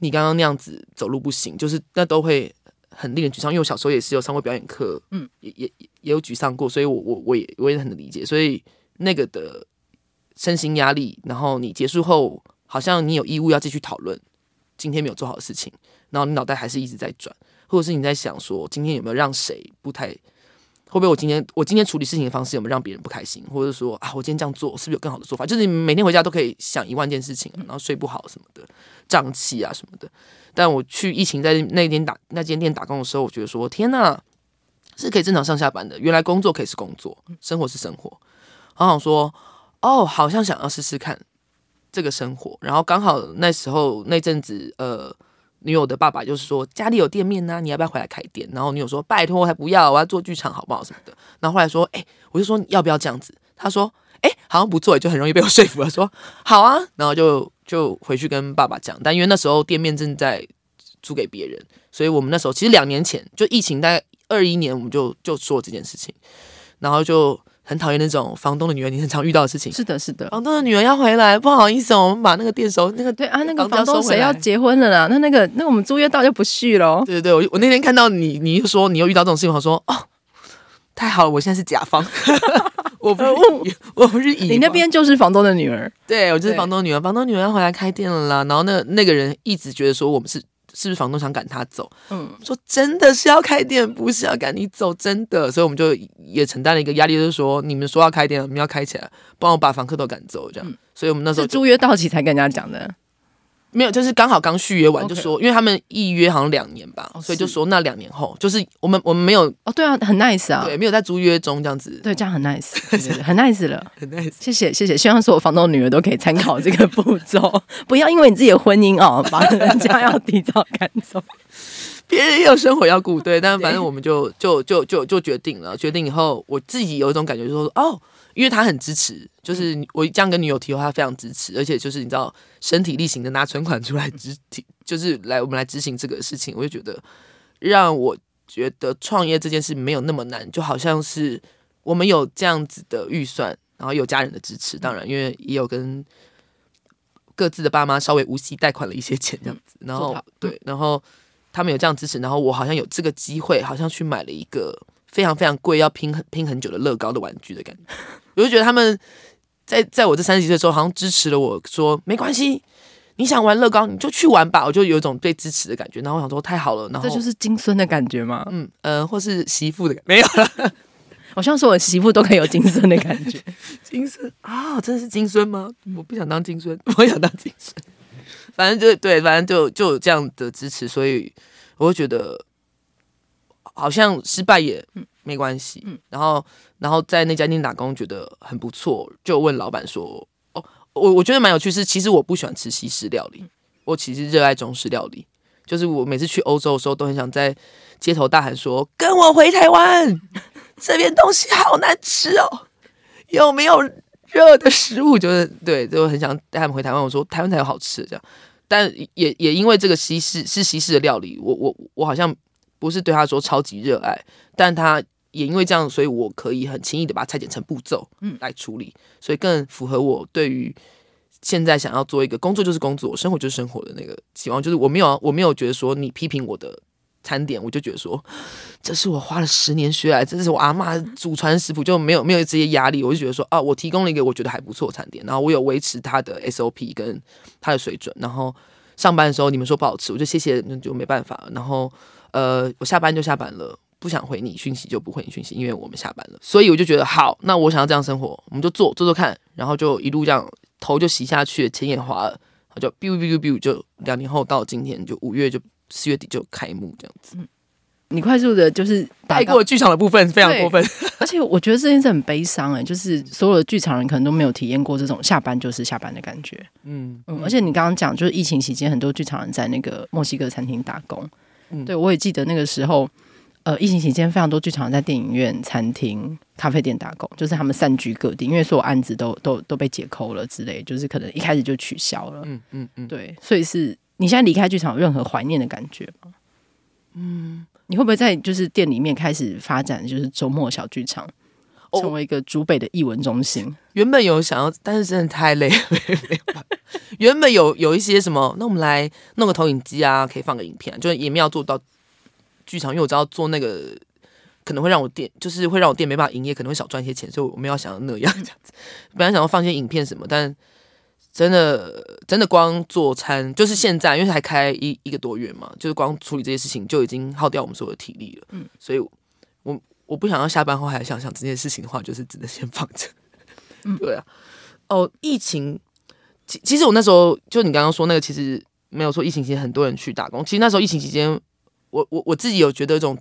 你刚刚那样子走路不行，就是那都会很令人沮丧。因为我小时候也是有上过表演课，嗯，也也也有沮丧过，所以我我我也我也很能理解。所以那个的。身心压力，然后你结束后，好像你有义务要继续讨论今天没有做好的事情，然后你脑袋还是一直在转，或者是你在想说今天有没有让谁不太，会不会我今天我今天处理事情的方式有没有让别人不开心，或者说啊我今天这样做是不是有更好的做法？就是你每天回家都可以想一万件事情，然后睡不好什么的，胀气啊什么的。但我去疫情在那间打那间店打工的时候，我觉得说天呐，是可以正常上下班的。原来工作可以是工作，生活是生活。好想说。哦，好像想要试试看这个生活，然后刚好那时候那阵子，呃，女友的爸爸就是说家里有店面呢、啊，你要不要回来开店？然后女友说拜托，还不要，我要做剧场好不好什么的。然后后来说，哎，我就说要不要这样子？他说，哎，好像不做，就很容易被我说服了。说好啊，然后就就回去跟爸爸讲。但因为那时候店面正在租给别人，所以我们那时候其实两年前就疫情大概二一年，我们就就说这件事情，然后就。很讨厌那种房东的女儿，你很常遇到的事情。是的，是的，房东的女儿要回来，不好意思，我们把那个店收，那个对啊，那个房东谁要结婚了啦？那那个那我们租约到就不续了。对对对，我我那天看到你，你又说你又遇到这种事情，我说哦，太好了，我现在是甲方，我不是我不是乙方，你那边就是房东的女儿，对我就是房东女儿，房东女儿要回来开店了啦。然后那那个人一直觉得说我们是。是不是房东想赶他走？嗯，说真的是要开店，不是要赶你走，真的。所以我们就也承担了一个压力，就是说你们说要开店，我们要开起来，帮我把房客都赶走，这样。嗯，所以我们那时候租约到期才跟人家讲的。没有，就是刚好刚续约完就说，因为他们预约好像两年吧，所以就说那两年后就是我们我们没有哦，对啊，很 nice 啊，对，没有在租约中这样子，对，这样很 nice，很 nice 了，很 nice，谢谢谢谢，希望所有房东女儿都可以参考这个步骤，不要因为你自己的婚姻哦，把人家要提早赶走，别人也有生活要顾，对，但反正我们就就就就就决定了，决定以后我自己有一种感觉，就是说哦。因为他很支持，就是我这样跟女友提的话，他非常支持，而且就是你知道，身体力行的拿存款出来执提，就是来我们来执行这个事情，我就觉得让我觉得创业这件事没有那么难，就好像是我们有这样子的预算，然后有家人的支持，当然因为也有跟各自的爸妈稍微无息贷款了一些钱这样子，然后对，然后他们有这样支持，然后我好像有这个机会，好像去买了一个非常非常贵要拼很拼很久的乐高的玩具的感觉。我就觉得他们在在我这三十几岁的时候，好像支持了我说没关系，你想玩乐高你就去玩吧。我就有一种被支持的感觉。然后我想说太好了，然后这就是金孙的感觉吗？嗯呃，或是媳妇的感觉没有了。我希望说我媳妇都可以有金孙的感觉。金孙啊，真的是金孙吗？我不想当金孙，我想当金孙。反正就对，反正就就有这样的支持，所以我会觉得好像失败也。没关系，然后，然后在那家店打工觉得很不错，就问老板说：“哦，我我觉得蛮有趣，是其实我不喜欢吃西式料理，我其实热爱中式料理。就是我每次去欧洲的时候，都很想在街头大喊说：‘跟我回台湾，这边东西好难吃哦，有没有热的食物？’就是对，就很想带他们回台湾。我说台湾才有好吃的这样，但也也因为这个西式是西式的料理，我我我好像不是对他说超级热爱，但他。也因为这样，所以我可以很轻易的把它拆解成步骤，嗯，来处理，所以更符合我对于现在想要做一个工作就是工作，生活就是生活的那个期望。就是我没有，我没有觉得说你批评我的餐点，我就觉得说这是我花了十年学来，这是我阿嬷祖传食谱，就没有没有这些压力。我就觉得说啊，我提供了一个我觉得还不错的餐点，然后我有维持它的 SOP 跟它的水准。然后上班的时候你们说不好吃，我就谢谢，那就没办法。然后呃，我下班就下班了。不想回你讯息就不回你讯息，因为我们下班了，所以我就觉得好，那我想要这样生活，我们就做做做看，然后就一路这样头就洗下去，钱也花了，就 biu biu biu 就两年后到今天就五月就四月底就开幕这样子。你快速的就是带过剧场的部分非常过分，而且我觉得这件事很悲伤哎，就是所有的剧场人可能都没有体验过这种下班就是下班的感觉。嗯嗯，而且你刚刚讲就是疫情期间很多剧场人在那个墨西哥餐厅打工，嗯，对我也记得那个时候，呃，疫情期间非常多剧场在电影院、餐厅、咖啡店打工，就是他们散居各地，因为所有案子都都都被解扣了之类，就是可能一开始就取消了。嗯嗯嗯，对，所以是你现在离开剧场有任何怀念的感觉吗？嗯。你会不会在就是店里面开始发展，就是周末小剧场，成为一个竹北的艺文中心？原本有想要，但是真的太累了，没办法。原本有有一些什么，那我们来弄个投影机啊，可以放个影片啊，就是也没有做到剧场，因为我知道做那个可能会让我店，就是会让我店没办法营业，可能会少赚一些钱，所以我没有想要那样这样子。本来想要放些影片什么，但。真的，真的光做餐就是现在，因为才开一一个多月嘛，就是光处理这些事情就已经耗掉我们所有的体力了。嗯，所以我我不想要下班后还想想这件事情的话，就是只能先放着。嗯，对啊。哦，疫情，其其实我那时候就你刚刚说那个，其实没有说疫情期间很多人去打工。其实那时候疫情期间，我我我自己有觉得一种。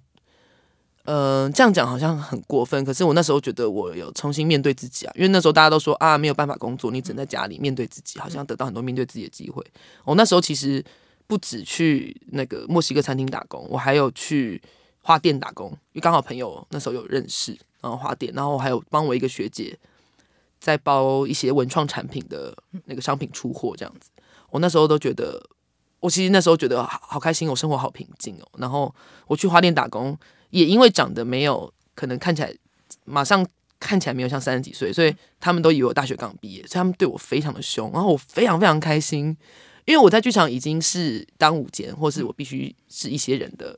嗯、呃，这样讲好像很过分，可是我那时候觉得我有重新面对自己啊，因为那时候大家都说啊，没有办法工作，你只能在家里面对自己，好像得到很多面对自己的机会。我那时候其实不止去那个墨西哥餐厅打工，我还有去花店打工，因为刚好朋友那时候有认识，然后花店，然后还有帮我一个学姐在包一些文创产品的那个商品出货，这样子。我那时候都觉得，我其实那时候觉得好，好开心，我生活好平静哦。然后我去花店打工。也因为长得没有，可能看起来马上看起来没有像三十几岁，所以他们都以为我大学刚毕业，所以他们对我非常的凶。然后我非常非常开心，因为我在剧场已经是当舞监，或是我必须是一些人的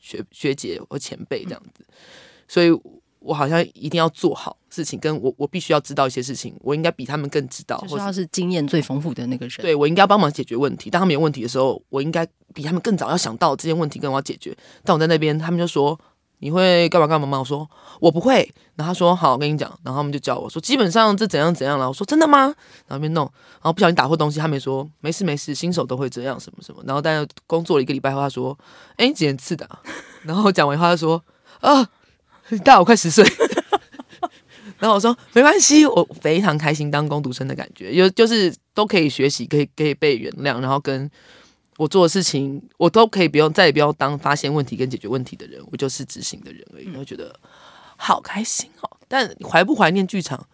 学学姐或前辈这样子，所以我好像一定要做好事情，跟我我必须要知道一些事情，我应该比他们更知道，或者是经验最丰富的那个人。对，我应该要帮忙解决问题，当他们有问题的时候，我应该。比他们更早要想到这些问题，跟我要解决。但我在那边，他们就说：“你会干嘛干嘛吗？”我说：“我不会。”然后他说：“好，我跟你讲。”然后他们就教我说：“基本上这怎样怎样了。”我说：“真的吗？”然后那边弄，然后不小心打破东西。他们说：“没事没事，新手都会这样，什么什么。”然后但是工作了一个礼拜后，他说：“哎，你几年次的？”然后讲完话，他说：“啊，大我快十岁。”然后我说：“没关系，我非常开心当工读生的感觉，就就是都可以学习，可以可以被原谅，然后跟。”我做的事情，我都可以不用，再也不要当发现问题跟解决问题的人，我就是执行的人而已。我觉得好开心哦！但怀不怀念剧场？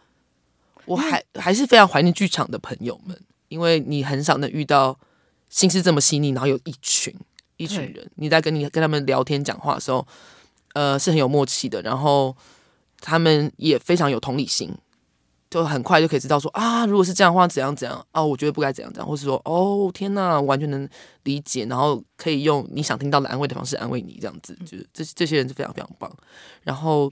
我还还是非常怀念剧场的朋友们，因为你很少能遇到心思这么细腻，然后有一群一群人你在跟你跟他们聊天讲话的时候，呃，是很有默契的，然后他们也非常有同理心。就很快就可以知道说啊，如果是这样的话，怎样怎样啊？我觉得不该怎样怎样，或是说哦天呐，完全能理解，然后可以用你想听到的安慰的方式安慰你，这样子，就是这这些人是非常非常棒。然后，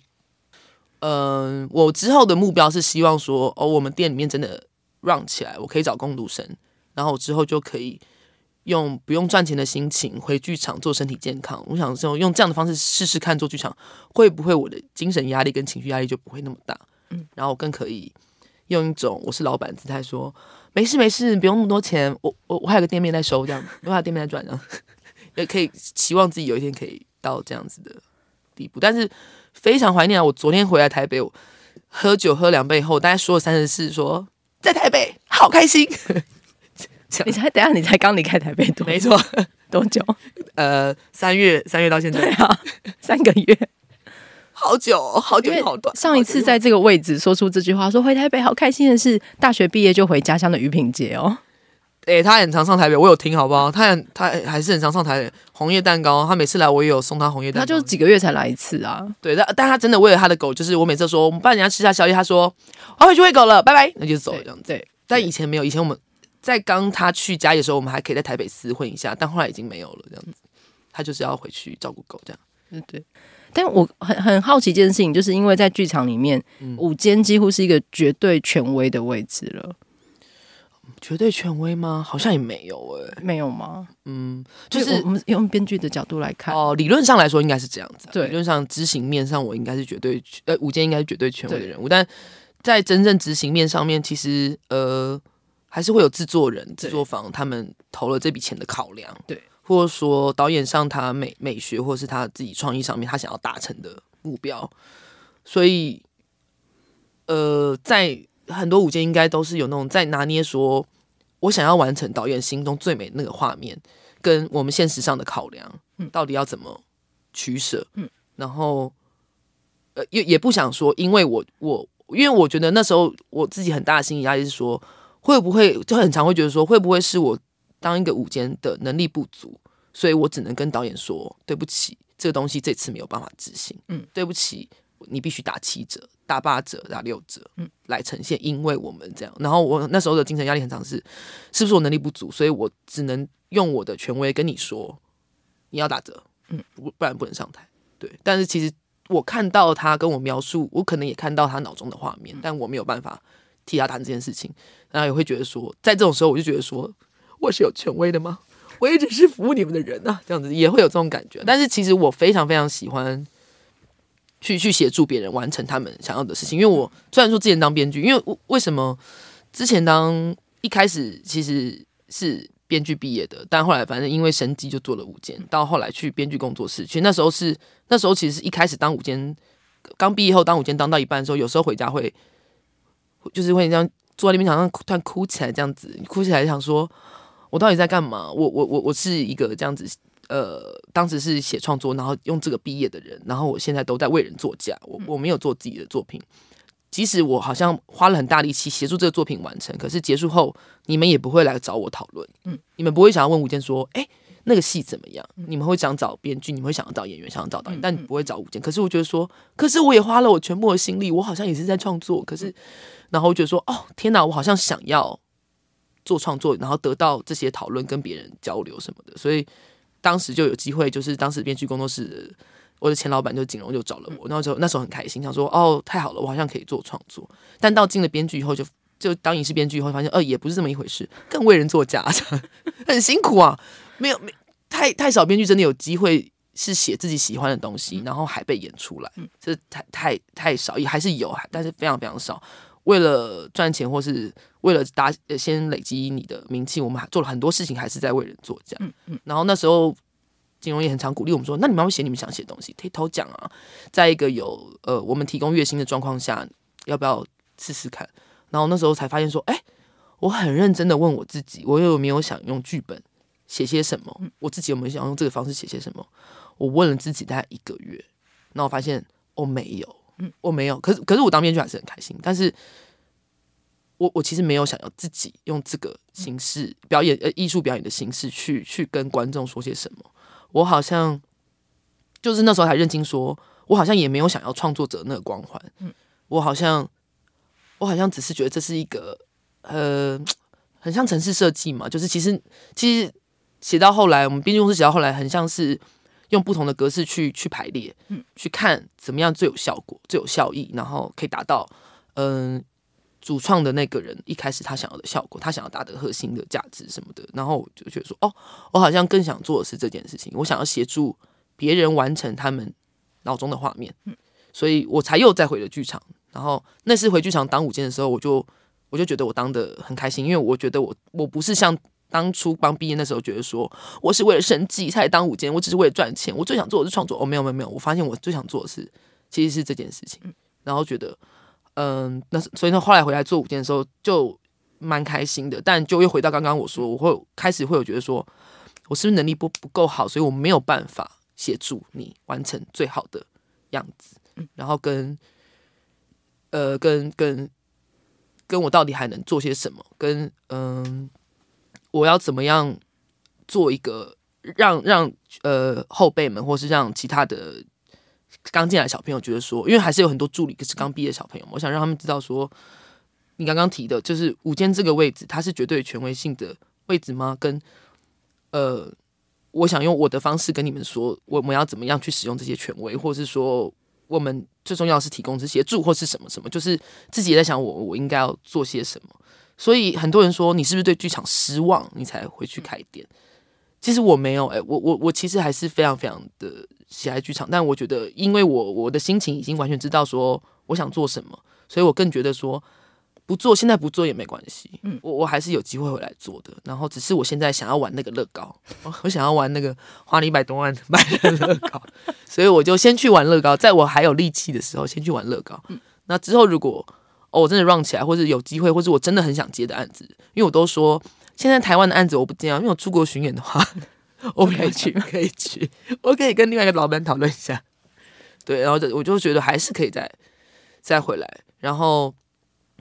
嗯、呃，我之后的目标是希望说，哦，我们店里面真的 run 起来，我可以找工读生，然后我之后就可以用不用赚钱的心情回剧场做身体健康。我想说，用这样的方式试试看做剧场会不会我的精神压力跟情绪压力就不会那么大。嗯，然后我更可以。用一种我是老板姿态说，没事没事，不用那么多钱，我我我还有个店面在收，这样，我还有店面在转，这 样也可以期望自己有一天可以到这样子的地步。但是非常怀念啊！我昨天回来台北，我喝酒喝两杯后，大概说了三十四，说在台北好开心。你才等下，你才刚离开台北多？没错，多久？呃，三月三月到现在，对啊，三个月。好久，好久，好短。上一次在这个位置说出这句话，说回台北好开心的是大学毕业就回家乡的于品杰哦。哎、欸，他很常上台北，我有听，好不好？他很他还是很常上台北。红叶蛋糕，他每次来我也有送他红叶蛋糕。他就几个月才来一次啊。对，但但他真的为了他的狗，就是我每次说我们帮人家吃下宵夜，他说我要回去喂狗了，拜拜，那就走了这样子。对，但以前没有，以前我们在刚他去家里的时候，我们还可以在台北厮混一下，但后来已经没有了这样子。他就是要回去照顾狗这样。嗯，对。但我很很好奇一件事情，就是因为在剧场里面，舞间几乎是一个绝对权威的位置了。绝对权威吗？好像也没有诶、欸，没有吗？嗯，就是我们用编剧的角度来看，哦，理论上来说应该是这样子。对，理论上执行面上，我应该是绝对呃，舞间应该是绝对权威的人物，但在真正执行面上面，其实呃，还是会有制作人、制作方他们投了这笔钱的考量，对，或者说导演上他美美学或是他自己创意上面他想要达成的目标，所以，呃，在很多舞间应该都是有那种在拿捏，说我想要完成导演心中最美的那个画面，跟我们现实上的考量，到底要怎么取舍，嗯，然后，呃，也也不想说，因为我我。因为我觉得那时候我自己很大的心理压力是说，会不会就很常会觉得说，会不会是我当一个舞间的能力不足，所以我只能跟导演说对不起，这个东西这次没有办法执行。嗯，对不起，你必须打七折、打八折、打六折，嗯，来呈现，因为我们这样。然后我那时候的精神压力很强，是是不是我能力不足，所以我只能用我的权威跟你说，你要打折，嗯，不不然不能上台。对，但是其实。我看到他跟我描述，我可能也看到他脑中的画面，但我没有办法替他谈这件事情。然后也会觉得说，在这种时候，我就觉得说，我是有权威的吗？我也只是服务你们的人啊，这样子也会有这种感觉。但是其实我非常非常喜欢去去协助别人完成他们想要的事情，因为我虽然说之前当编剧，因为为什么之前当一开始其实是。编剧毕业的，但后来反正因为神机就做了舞间，到后来去编剧工作室。其实那时候是那时候，其实是一开始当舞间，刚毕业后当舞间当到一半的时候，有时候回家会就是会这样坐在那边，想突然哭起来，这样子哭起来想说，我到底在干嘛？我我我我是一个这样子，呃，当时是写创作，然后用这个毕业的人，然后我现在都在为人作嫁，我我没有做自己的作品。即使我好像花了很大力气协助这个作品完成，可是结束后你们也不会来找我讨论，嗯，你们不会想要问吴健说，哎、欸，那个戏怎么样？你们会想找编剧，你们会想要找演员，想要找导演，但你不会找吴健。可是我觉得说，可是我也花了我全部的心力，我好像也是在创作，可是，然后我觉得说，哦，天哪，我好像想要做创作，然后得到这些讨论，跟别人交流什么的，所以当时就有机会，就是当时编剧工作室。我的前老板就景荣就找了我，然后就那时候很开心，想说哦，太好了，我好像可以做创作。但到进了编剧以后就，就就当影视编剧以后，发现呃也不是这么一回事，更为人作嫁，很辛苦啊。没有没太太少编剧真的有机会是写自己喜欢的东西，然后还被演出来，这太太太少，也还是有，但是非常非常少。为了赚钱或是为了达先累积你的名气，我们还做了很多事情，还是在为人作嫁。然后那时候。金融也很常鼓励我们说：“那你们要写你们想写的东西，可以投奖啊。”在一个有呃我们提供月薪的状况下，要不要试试看？然后那时候才发现说：“哎、欸，我很认真的问我自己，我有没有想用剧本写些什么？我自己有没有想用这个方式写些什么？”我问了自己大概一个月，然后我发现我没有，我没有。可是可是我当编剧还是很开心，但是我我其实没有想要自己用这个形式表演呃艺术表演的形式去去跟观众说些什么。我好像就是那时候还认清，说我好像也没有想要创作者那个光环。嗯，我好像我好像只是觉得这是一个呃，很像城市设计嘛，就是其实其实写到后来，我们编剧公司写到后来，很像是用不同的格式去去排列，嗯，去看怎么样最有效果、最有效益，然后可以达到嗯。呃主创的那个人一开始他想要的效果，他想要达的核心的价值什么的，然后我就觉得说，哦，我好像更想做的是这件事情，我想要协助别人完成他们脑中的画面，所以我才又再回了剧场。然后那次回剧场当舞监的时候，我就我就觉得我当得很开心，因为我觉得我我不是像当初刚毕业那时候觉得说我是为了生计才当舞监，我只是为了赚钱，我最想做的是创作。哦，没有没有没有，我发现我最想做的是其实是这件事情，然后觉得。嗯，那所以呢，后来回来做舞监的时候就蛮开心的，但就又回到刚刚我说，我会开始会有觉得说，我是不是能力不不够好，所以我没有办法协助你完成最好的样子，然后跟呃跟跟跟我到底还能做些什么，跟嗯，我要怎么样做一个让让呃后辈们或是让其他的。刚进来小朋友觉得说，因为还是有很多助理，可是刚毕业的小朋友，我想让他们知道说，你刚刚提的就是舞间这个位置，它是绝对权威性的位置吗？跟呃，我想用我的方式跟你们说，我们要怎么样去使用这些权威，或者是说，我们最重要是提供这些助或是什么什么，就是自己也在想我我应该要做些什么。所以很多人说，你是不是对剧场失望，你才回去开店？其实我没有，哎，我我我其实还是非常非常的。喜爱剧场，但我觉得，因为我我的心情已经完全知道说我想做什么，所以我更觉得说，不做，现在不做也没关系。嗯，我我还是有机会回来做的。然后只是我现在想要玩那个乐高，我想要玩那个花了一百多万买的乐高，所以我就先去玩乐高，在我还有力气的时候，先去玩乐高。嗯，那之后如果哦我真的 run 起来，或者有机会，或者我真的很想接的案子，因为我都说现在台湾的案子我不接啊，因为我出国巡演的话，我可以去，可以去，我可以跟另外一个老板讨论一下。对，然后我就觉得还是可以再再回来，然后。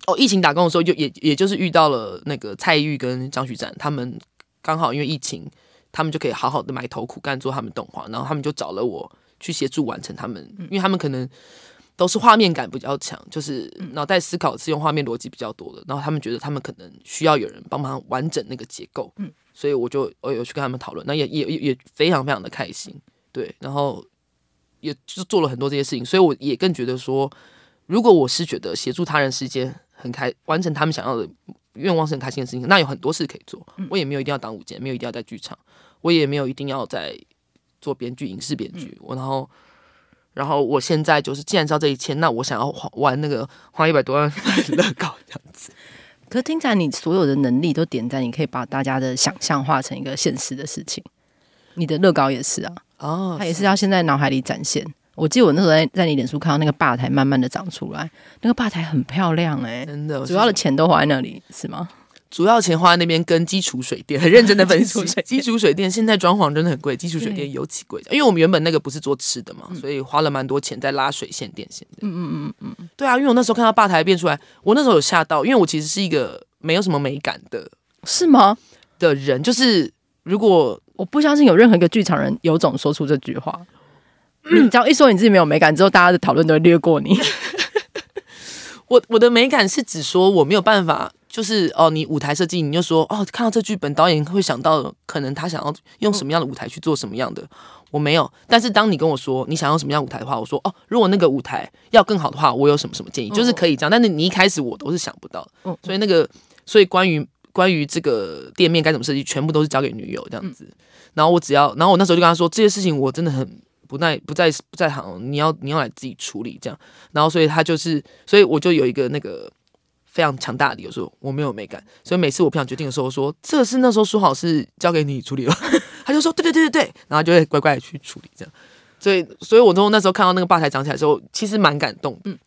哦，疫情打工的时候就也也就是遇到了那个蔡玉跟张旭展，他们刚好因为疫情，他们就可以好好的埋头苦干做他们动画，然后他们就找了我去协助完成他们，因为他们可能都是画面感比较强，就是脑袋思考是用画面逻辑比较多的，然后他们觉得他们可能需要有人帮忙完整那个结构，嗯，所以我就我有去跟他们讨论，那也也也非常非常的开心，对，然后也就做了很多这些事情，所以我也更觉得说，如果我是觉得协助他人是一件。很开完成他们想要的愿望是很开心的事情，那有很多事可以做。我也没有一定要当舞监，没有一定要在剧场，我也没有一定要在做编剧、影视编剧。我然后，然后我现在就是，既然知道这一切，那我想要玩那个花一百多万乐高这样子。可是听起来，你所有的能力都点在你可以把大家的想象化成一个现实的事情。你的乐高也是啊，哦，它也是要先在脑海里展现。我记得我那时候在在你脸书看到那个吧台慢慢的长出来，那个吧台很漂亮哎、欸，真的，主要的钱都花在那里是吗？主要钱花在那边跟基础水电 很认真的分析，基础水电现在装潢真的很贵，基础水电尤其贵，因为我们原本那个不是做吃的嘛，所以花了蛮多钱在拉水线电线的。嗯嗯嗯嗯，对啊，因为我那时候看到吧台变出来，我那时候有吓到，因为我其实是一个没有什么美感的，是吗？的人，就是如果我不相信有任何一个剧场人有种说出这句话。你只要一说你自己没有美感之后，大家的讨论都会略过你。我我的美感是指说我没有办法，就是哦，你舞台设计，你就说哦，看到这剧本，导演会想到可能他想要用什么样的舞台去做什么样的，我没有。但是当你跟我说你想要什么样的舞台的话，我说哦，如果那个舞台要更好的话，我有什么什么建议，就是可以这样。但是你一开始我都是想不到，所以那个，所以关于关于这个店面该怎么设计，全部都是交给女友这样子。然后我只要，然后我那时候就跟他说这些事情，我真的很。不在不在不在行，你要你要来自己处理这样，然后所以他就是，所以我就有一个那个非常强大的理由说我没有美感，所以每次我不想决定的时候说这个是那时候说好是交给你处理了，他就说对对对对。对，然后就会乖乖的去处理这样，所以所以我从那时候看到那个吧台长起来的时候，其实蛮感动，嗯，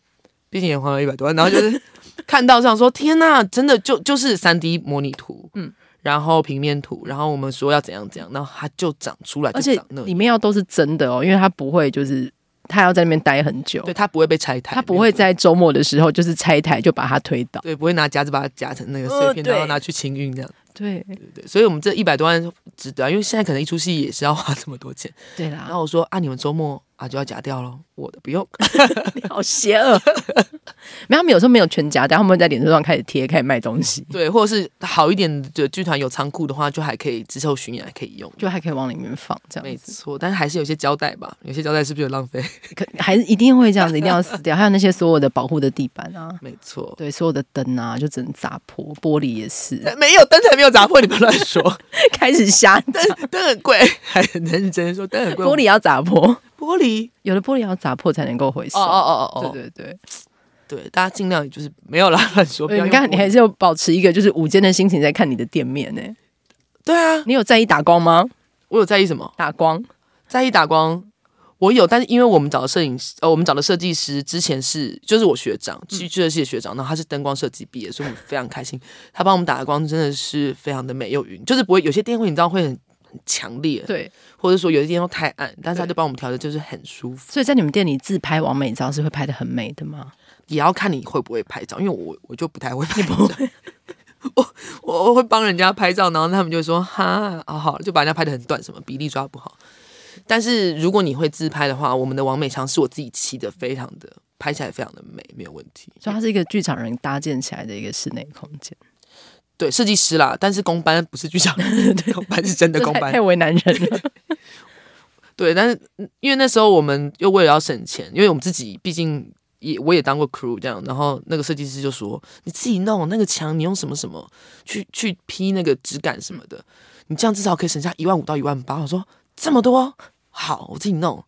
毕竟也花了一百多万，然后就是 看到这样说天呐，真的就就是三 D 模拟图，嗯。然后平面图，然后我们说要怎样怎样，然后它就长出来，而且里面要都是真的哦，因为它不会就是它要在那边待很久，对，他不会被拆台，他不会在周末的时候就是拆台就把它推倒，对，不会拿夹子把它夹成那个碎片，然后拿去清运这样，对。对对，所以我们这一百多万值得啊，因为现在可能一出戏也是要花这么多钱，对啦。然后我说啊，你们周末啊就要夹掉了，我的不用，你好邪恶。没有，他们有时候没有全夹，掉他们会在脸书上开始贴，开始卖东西。对，或者是好一点的剧团有仓库的话，就还可以之后巡演还可以用，就还可以往里面放这样。没错，但是还是有些胶带吧，有些胶带是不是有浪费？可还是一定会这样子，一定要撕掉。还有那些所有的保护的地板啊，没错，对，所有的灯啊，就只能砸破，玻璃也是。没有灯才没有砸破，你不要乱说。开始瞎灯，灯很贵，还很认真说灯很贵，玻璃要砸破，玻璃有的玻璃要砸破才能够回收。哦哦哦哦，对对对。对，大家尽量就是没有啦，乱说。你看，你还是要保持一个就是午间的心情在看你的店面呢。对啊，你有在意打光吗？我有在意什么？打光，在意打光。我有，但是因为我们找的摄影师，呃，我们找的设计师之前是就是我学长，剧剧设系的学长，然后他是灯光设计毕业，所以我们非常开心。他帮我们打的光真的是非常的美又匀，就是不会有些店会你知道会很很强烈，对，或者说有些地方太暗，但是他就帮我们调的就是很舒服。所以在你们店里自拍完美照是会拍的很美的吗？也要看你会不会拍照，因为我我就不太会拍照，我我我会帮人家拍照，然后他们就说哈，好好，就把人家拍的很短，什么比例抓不好。但是如果你会自拍的话，我们的王美强是我自己漆的，非常的拍起来非常的美，没有问题。所以它是一个剧场人搭建起来的一个室内空间，对，设计师啦，但是公班不是剧场人，对，工班是真的公班，太为难人了。对，但是因为那时候我们又为了要省钱，因为我们自己毕竟。也我也当过 crew 这样，然后那个设计师就说：“你自己弄那个墙，你用什么什么去去批那个质感什么的，你这样至少可以省下一万五到一万八。”我说：“这么多，好，我自己弄。”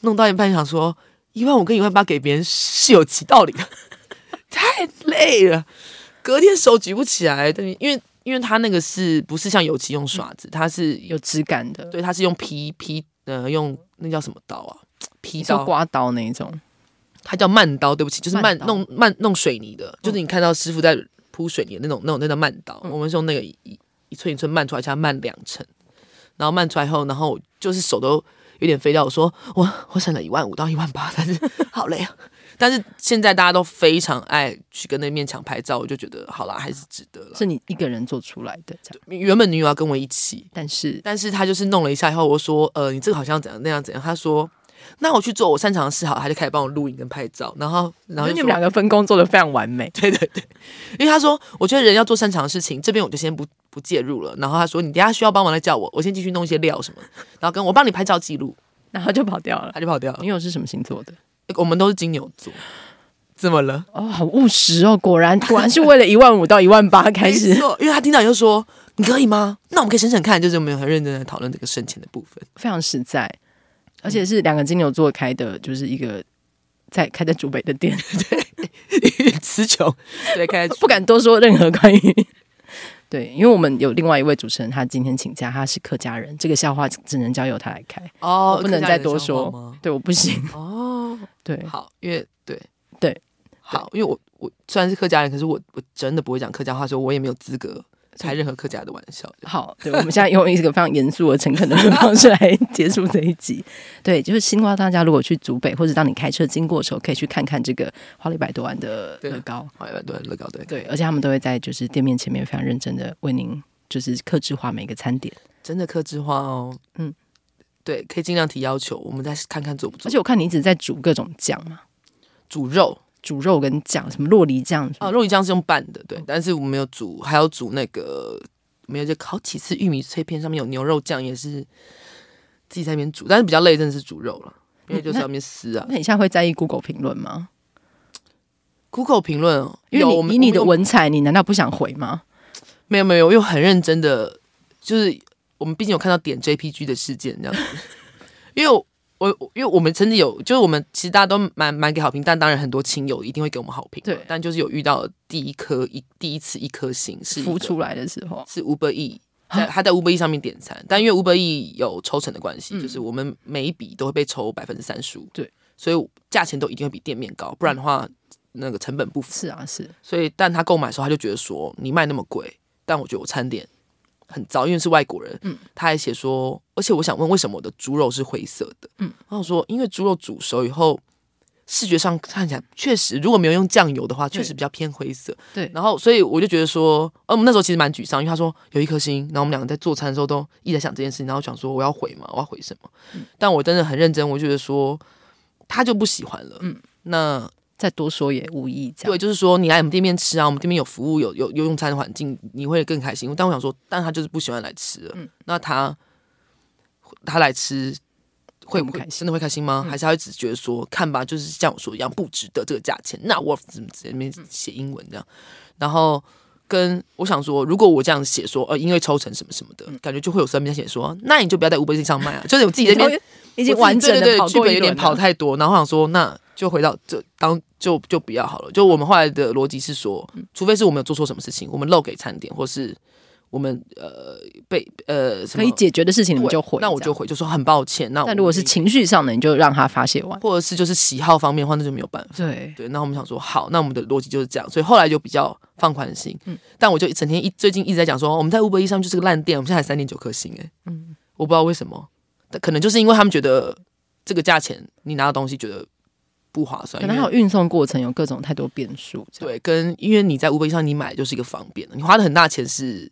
弄到一半想说：“一万五跟一万八给别人是有其道理的，太累了。”隔天手举不起来，对，因为因为它那个是不是像油漆用刷子，它是有质感的，对，它是用皮皮呃用那叫什么刀啊？皮刀。刮刀那一种，它叫慢刀，对不起，就是慢，慢弄慢弄水泥的，就是你看到师傅在铺水泥的那种那种那叫慢刀，嗯、我们是用那个一一寸一寸慢出来，加慢两成，然后慢出来后，然后就是手都有点飞掉，我说我我省了一万五到一万八，但是好累啊。但是现在大家都非常爱去跟那面墙拍照，我就觉得好啦，还是值得了。是你一个人做出来的？原本女友要跟我一起，但是但是他就是弄了一下以后，我说呃，你这个好像怎样那样怎样？他说那我去做我擅长的事好，他就开始帮我录影跟拍照，然后然后你们两个分工做的非常完美。对对对，因为他说我觉得人要做擅长的事情，这边我就先不不介入了。然后他说你等下需要帮忙来叫我，我先继续弄一些料什么，然后跟我帮你拍照记录，然后就跑掉了，他就跑掉了。女友是什么星座的？我们都是金牛座。怎么了？哦，好务实哦，果然果然是为了一万五到一万八 开始。因为他听到就说：“你可以吗？那我们可以省省看。”就是我们很认真的讨论这个省钱的部分，非常实在，而且是两个金牛座开的，就是一个在开在竹北的店，对，词穷，对，开不敢多说任何关于。对，因为我们有另外一位主持人，他今天请假，他是客家人，这个笑话只能交由他来开哦，不能再多说。对，我不行哦。对，好，因为对对。好，因为我我虽然是客家人，可是我我真的不会讲客家话，所以我也没有资格开任何客家的玩笑。好，对，我们现在用一个非常严肃而诚恳的方式来结束这一集。对，就是新瓜，大家如果去竹北，或者当你开车经过的时候，可以去看看这个花了一百多万的乐高，花了一百多万乐高，对对，而且他们都会在就是店面前面非常认真的为您就是克制化每个餐点，真的克制化哦。嗯，对，可以尽量提要求，我们再看看做不做。而且我看你一直在煮各种酱嘛，煮肉。煮肉跟酱，什么洛梨酱啊？酪梨酱是用拌的，对。但是我们有煮，还要煮那个，没有就烤几次玉米脆片，上面有牛肉酱，也是自己在那边煮。但是比较累，真的是煮肉了，因为就是上面撕啊。那你现在会在意 Google 评论吗？Google 评论，因为你以你的文采，你难道不想回吗？没有没有，我又很认真的，就是我们毕竟有看到点 JPG 的事件这样子，因为。我因为我们曾经有，就是我们其实大家都蛮蛮给好评，但当然很多亲友一定会给我们好评。对，但就是有遇到第一颗一第一次一颗星是浮出来的时候，是 Uber E，在他在 Uber E 上面点餐，但因为 Uber E 有抽成的关系，嗯、就是我们每一笔都会被抽百分之三十五。对，所以价钱都一定会比店面高，不然的话那个成本不符。是啊，是。所以，但他购买的时候他就觉得说你卖那么贵，但我觉得我餐点。很糟，因为是外国人。嗯，他还写说，而且我想问，为什么我的猪肉是灰色的？嗯，然后说，因为猪肉煮熟以后，视觉上看起来确实，如果没有用酱油的话，确实比较偏灰色。对，然后所以我就觉得说，呃，我们那时候其实蛮沮丧，因为他说有一颗星，然后我们两个在做餐的时候都一直在想这件事情，然后想说我要回嘛，我要回什么？嗯，但我真的很认真，我觉得说他就不喜欢了。嗯，那。再多说也无益。对，就是说你来我们店面吃啊，我们店面有服务，有有有用餐的环境，你会更开心。但我想说，但他就是不喜欢来吃了。嗯，那他他来吃会不开心真的会开心吗？嗯、还是他会只觉得说，看吧，就是像我说一样不值得这个价钱。那我怎么直接面写英文这样？然后跟我想说，如果我这样写说，呃，因为抽成什么什么的，嗯、感觉就会有身边写说，那你就不要在 Uber 上卖啊，就是 我自己这边已经完整的剧本有点跑太多，然后我想说那。就回到这当就就不要好了。就我们后来的逻辑是说，除非是我们有做错什么事情，我们漏给餐点，或是我们呃被呃可以解决的事情，你们就回。那我就回，就说很抱歉。那但如果是情绪上的，你就让他发泄完，或者是就是喜好方面的话，那就没有办法。对对，那我们想说好，那我们的逻辑就是这样，所以后来就比较放宽心。嗯，但我就一整天一最近一直在讲说，我们在 Uber Eats 上就是个烂店，我们现在还三点九颗星哎。嗯，我不知道为什么，但可能就是因为他们觉得这个价钱你拿到东西觉得。不划算，可能还有运送过程有各种太多变数。对，跟因为你在 Uber 上你买就是一个方便，你花的很大钱是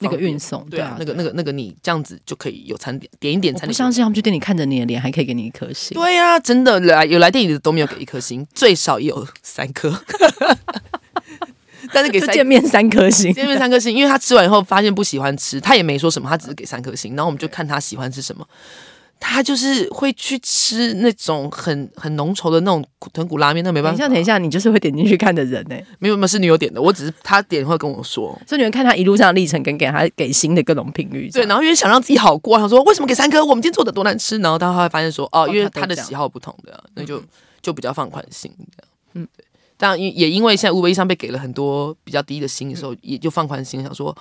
那个运送，对啊，那个那个那个你这样子就可以有餐点点一点餐点。我不相信他们去店里看着你的脸还可以给你一颗星。对呀、啊，真的来有来店里的都没有给一颗星，最少也有三颗。但是给见面三颗星，见面三颗星，因为他吃完以后发现不喜欢吃，他也没说什么，他只是给三颗星，然后我们就看他喜欢吃什么。他就是会去吃那种很很浓稠的那种豚骨拉面，那没办法。等一下，等一下，你就是会点进去看的人呢、欸？没有，没有，是女友点的。我只是他点会跟我说，所以你们看他一路上的历程，跟给他给新的各种评语。对，然后因为想让自己好过，想说为什么给三颗？我们今天做的多难吃。然后他会发现说，哦，因为他的喜好不同的，那就就比较放宽心这样。嗯，对。当然也因为现在 Uber 上被给了很多比较低的薪的时候，嗯、也就放宽心，想说，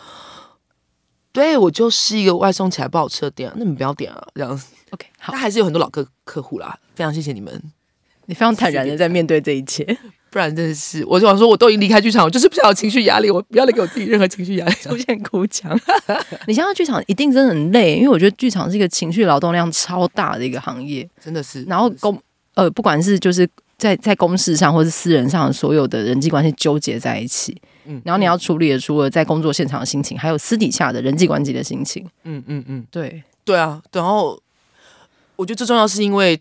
对我就是一个外送起来不好吃的店，那你们不要点啊，这样子。OK，好，他还是有很多老客客户啦，非常谢谢你们，你非常坦然的在面对这一切。不然真的是，我就想说，我都已经离开剧场，我就是不想有情绪压力，我不要再给我自己任何情绪压力，出现哭腔。你想想剧场一定真的很累，因为我觉得剧场是一个情绪劳动量超大的一个行业，真的是。然后公呃，不管是就是在在公事上或是私人上，所有的人际关系纠结在一起。嗯，然后你要处理的除了在工作现场的心情，还有私底下的人际关系的心情。嗯嗯嗯，对对啊。然后我觉得最重要是因为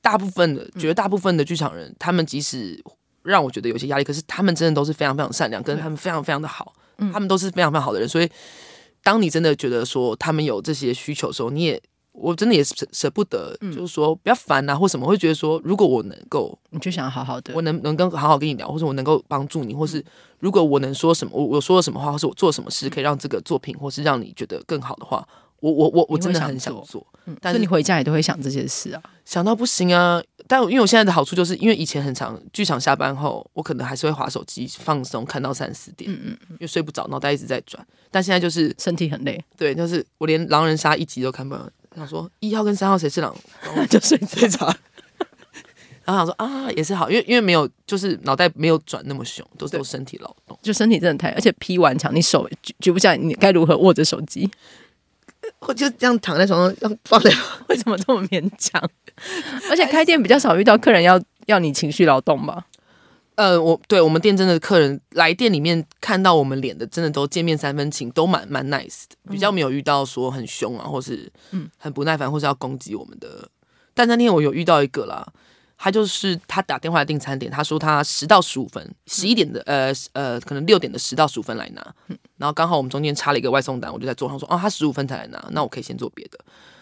大部分的，觉得大部分的剧场人，他们即使。让我觉得有些压力，可是他们真的都是非常非常善良，跟他们非常非常的好，嗯、他们都是非常非常好的人。所以，当你真的觉得说他们有这些需求的时候，你也我真的也舍舍不得，嗯、就是说不要烦啊，或什么，会觉得说如果我能够，你就想好好的，我能能跟好好跟你聊，或者我能够帮助你，或是如果我能说什么，我我说了什么话，或是我做什么事，可以让这个作品，或是让你觉得更好的话。我我我我真的很想做，嗯，但是你回家也都会想这些事啊，想到不行啊。但因为我现在的好处就是，因为以前很长，剧场下班后，我可能还是会划手机放松，看到三四点，嗯嗯，因为睡不着，脑袋一直在转。但现在就是身体很累，对，就是我连狼人杀一集都看不完，想说一号跟三号谁是狼，就睡这场。然后想说啊，也是好，因为因为没有，就是脑袋没有转那么凶，都是都身体劳动，就身体真的太，而且劈完墙，你手举举不起来，你该如何握着手机？我就这样躺在床上，要放掉。为什么这么勉强？而且开店比较少遇到客人要要你情绪劳动吧？呃，我对我们店真的客人来店里面看到我们脸的，真的都见面三分情，都蛮蛮 nice 的，比较没有遇到说很凶啊，或是嗯很不耐烦，或是要攻击我们的。但那天我有遇到一个啦。他就是他打电话来订餐点，他说他十到十五分，十一点的呃呃，可能六点的十到十五分来拿，然后刚好我们中间插了一个外送单，我就在桌上说，哦，他十五分才来拿，那我可以先做别的。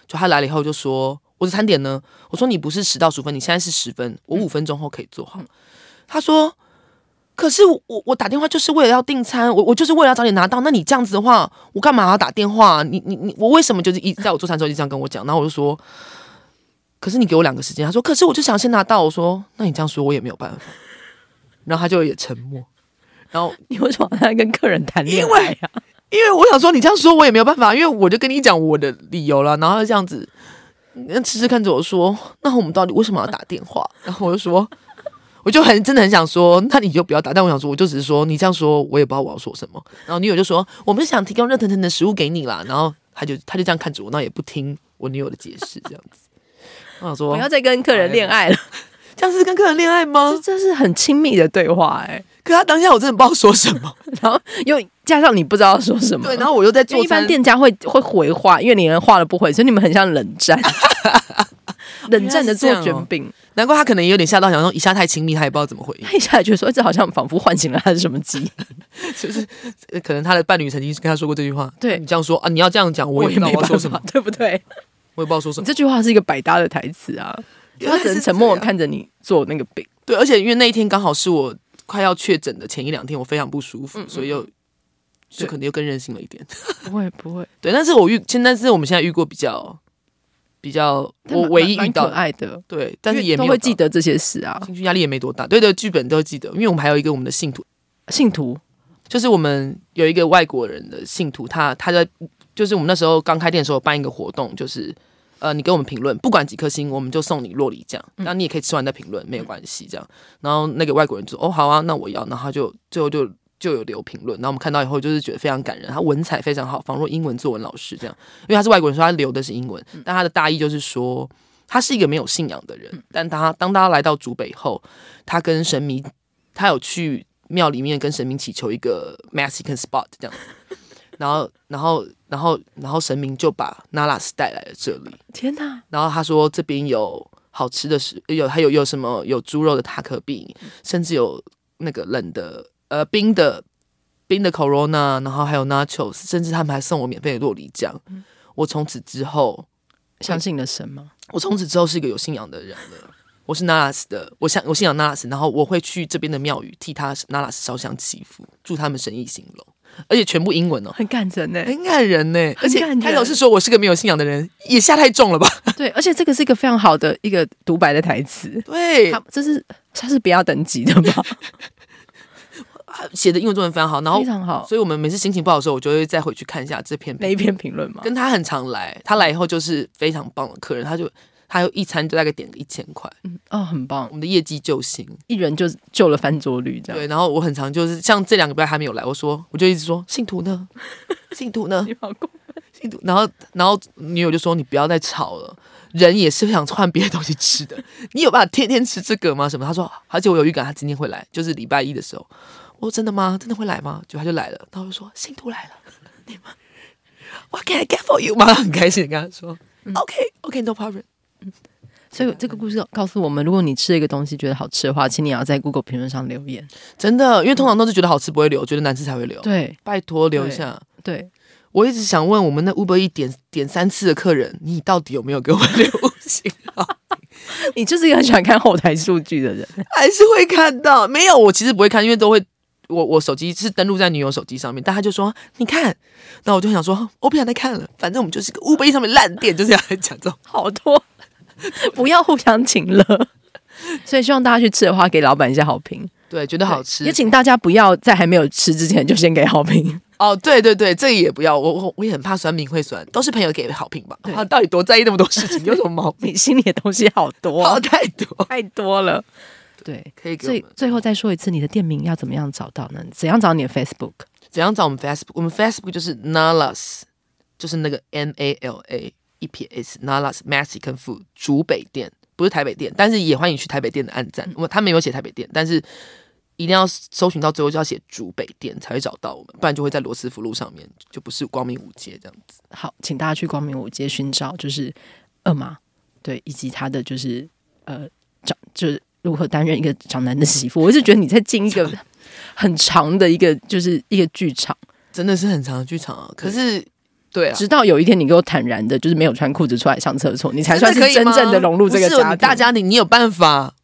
就他来了以后就说，我的餐点呢？我说你不是十到十五分，你现在是十分，我五分钟后可以做好。他说，可是我我打电话就是为了要订餐，我我就是为了要早点拿到，那你这样子的话，我干嘛要打电话？你你你，我为什么就是一在我做餐的时候就这样跟我讲？然后我就说。可是你给我两个时间，他说，可是我就想先拿到。我说，那你这样说，我也没有办法。然后他就也沉默。然后 你为什么在跟客人谈恋爱呀？因为我想说，你这样说，我也没有办法。因为我就跟你讲我的理由了。然后他这样子，那痴痴看着我说，那我们到底为什么要打电话？然后我就说，我就很真的很想说，那你就不要打。但我想说，我就只是说，你这样说，我也不知道我要说什么。然后女友就说，我们是想提供热腾腾的食物给你啦。然后他就他就这样看着我，那也不听我女友的解释，这样子。我想说，不要再跟客人恋爱了，这样是跟客人恋爱吗？这，是很亲密的对话哎、欸。可他当下我真的不知道说什么，然后又加上你不知道说什么，对，然后我又在做。一般店家会会回话，因为你连话都不回，所以你们很像冷战，冷战的做卷饼。难怪他可能也有点吓到，想说一下太亲密，他也不知道怎么回应。他一下觉得说，这好像仿佛唤醒了他的什么记忆，就是可能他的伴侣曾经跟他说过这句话。对，你这样说啊，你要这样讲，我也没办法说什么，对不对？我也不知道说什么。这句话是一个百搭的台词啊。他只能沉默看着你做那个饼。对，而且因为那一天刚好是我快要确诊的前一两天，我非常不舒服，嗯嗯，所以又就可能又更任性了一点。不会不会，对，但是我遇现在是我们现在遇过比较比较我唯一遇到爱的，对，但是也没有会记得这些事啊，情绪压力也没多大。对的，剧本都会记得，因为我们还有一个我们的信徒，信徒就是我们有一个外国人的信徒，他他在就是我们那时候刚开店的时候办一个活动，就是。呃，你给我们评论，不管几颗星，我们就送你洛梨酱。那你也可以吃完再评论，没有关系。这样，然后那个外国人就说：“哦，好啊，那我要。”然后他就最后就就有留评论。然后我们看到以后，就是觉得非常感人。他文采非常好，仿若英文作文老师这样。因为他是外国人，说他留的是英文，但他的大意就是说，他是一个没有信仰的人。但他当他来到竹北后，他跟神明，他有去庙里面跟神明祈求一个 Mexican spot 这样子。然后，然后，然后，然后神明就把 Nalas 带来了这里。天哪！然后他说这边有好吃的食，有还有有什么有猪肉的塔可饼，甚至有那个冷的呃冰的冰的 Corona，然后还有 Nachos，甚至他们还送我免费的洛梨酱。嗯、我从此之后相信了神吗？我从此之后是一个有信仰的人了。我是 Nalas 的，我想我信仰 Nalas，然后我会去这边的庙宇替他 Nalas 烧香祈福，祝他们生意兴隆。而且全部英文哦，很感人呢，很感人呢。而且开头是说我是个没有信仰的人，也下太重了吧？对，而且这个是一个非常好的一个独白的台词。对，他这是他是不要等级的吧？写的英文作文非常好，然后非常好，所以我们每次心情不好的时候，我就会再回去看一下这篇那一篇评论嘛。跟他很常来，他来以后就是非常棒的客人，他就他有一餐就大概点个一千块，嗯哦，很棒，我们的业绩救星，一人就救了翻桌率这样。对，然后我很常就是像这两个礼拜还没有来，我说我就一直说信徒呢，信徒呢，你好过分，信徒，然后然后女友就说你不要再吵了，人也是想换别的东西吃的，你有办法天天吃这个吗？什么？他说，而且我有预感他今天会来，就是礼拜一的时候。我说真的吗？真的会来吗？就他就来了，然后我就说信徒来了，你们，What can I get for you？妈很开心跟他说、嗯、，OK OK，No problem。所以这个故事告诉我们，如果你吃了一个东西觉得好吃的话，请你要在 Google 评论上留言。真的，因为通常都是觉得好吃不会留，觉得难吃才会留。对，拜托留一下。对，对我一直想问我们那 Uber 一点点三次的客人，你到底有没有给我留信号？你就是一个很喜欢看后台数据的人，还是会看到？没有，我其实不会看，因为都会。我我手机是登录在女友手机上面，但他就说你看，那我就想说我不想再看了，反正我们就是个 Uber 上面烂店，就是要讲这种好多，不要互相请了。所以希望大家去吃的话，给老板一些好评。对，觉得好吃，也请大家不要在还没有吃之前就先给好评。哦，对对对，这个也不要，我我我也很怕酸民会酸，都是朋友给好评吧。他到底多在意那么多事情，有什么毛病？你心里的东西好多，好太多太多了。对，可以。最最后再说一次，你的店名要怎么样找到呢？怎样找你的 Facebook？怎样找我们 Facebook？我们 Facebook 就是 Nalas，就是那个 N A L A E P S Nalas Mexican Food 竹北店，不是台北店，但是也欢迎去台北店的按赞。我、嗯、他没有写台北店，但是一定要搜寻到最后就要写竹北店才会找到我们，不然就会在罗斯福路上面，就不是光明五街这样子。好，请大家去光明五街寻找，就是二马，对，以及他的就是呃找就是。如何担任一个长男的媳妇？我一直觉得你在进一个很长的一个，就是一个剧场，真的是很长的剧场啊。可是，对啊，直到有一天你给我坦然的，就是没有穿裤子出来上厕所，你才算是真正的融入这个家庭。大家庭，你有办法？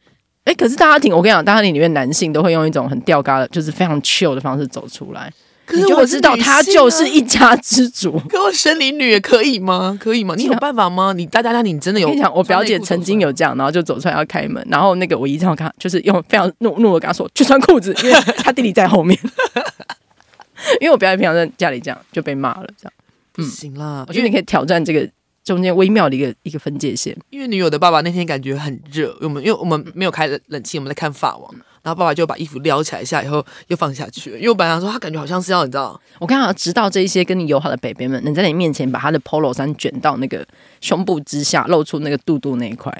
哎，可是大家庭，我跟你讲，大家庭里面男性都会用一种很吊嘎的，就是非常 chill 的方式走出来。可是我知道他就是一家之主，可我生理女也可以吗？可以吗？你有办法吗？你大家家你真的有？我跟你讲，我表姐曾经有这样，然后就走出来要开门，然后那个我姨丈跟他就是用非常怒怒的跟他说去穿裤子，因为他弟弟在后面。因为我表姐平常在家里这样就被骂了，这样不行啦。我觉得你可以挑战这个中间微妙的一个一个分界线。因为女友的爸爸那天感觉很热，我们因为我们没有开冷气，我们在看法王。然后爸爸就把衣服撩起来一下，以后又放下去了。因为我本来想说，他感觉好像是要你知道，我刚好直到这一些跟你友好的北北们能在你面前把他的 polo 衫卷到那个胸部之下，露出那个肚肚那一块。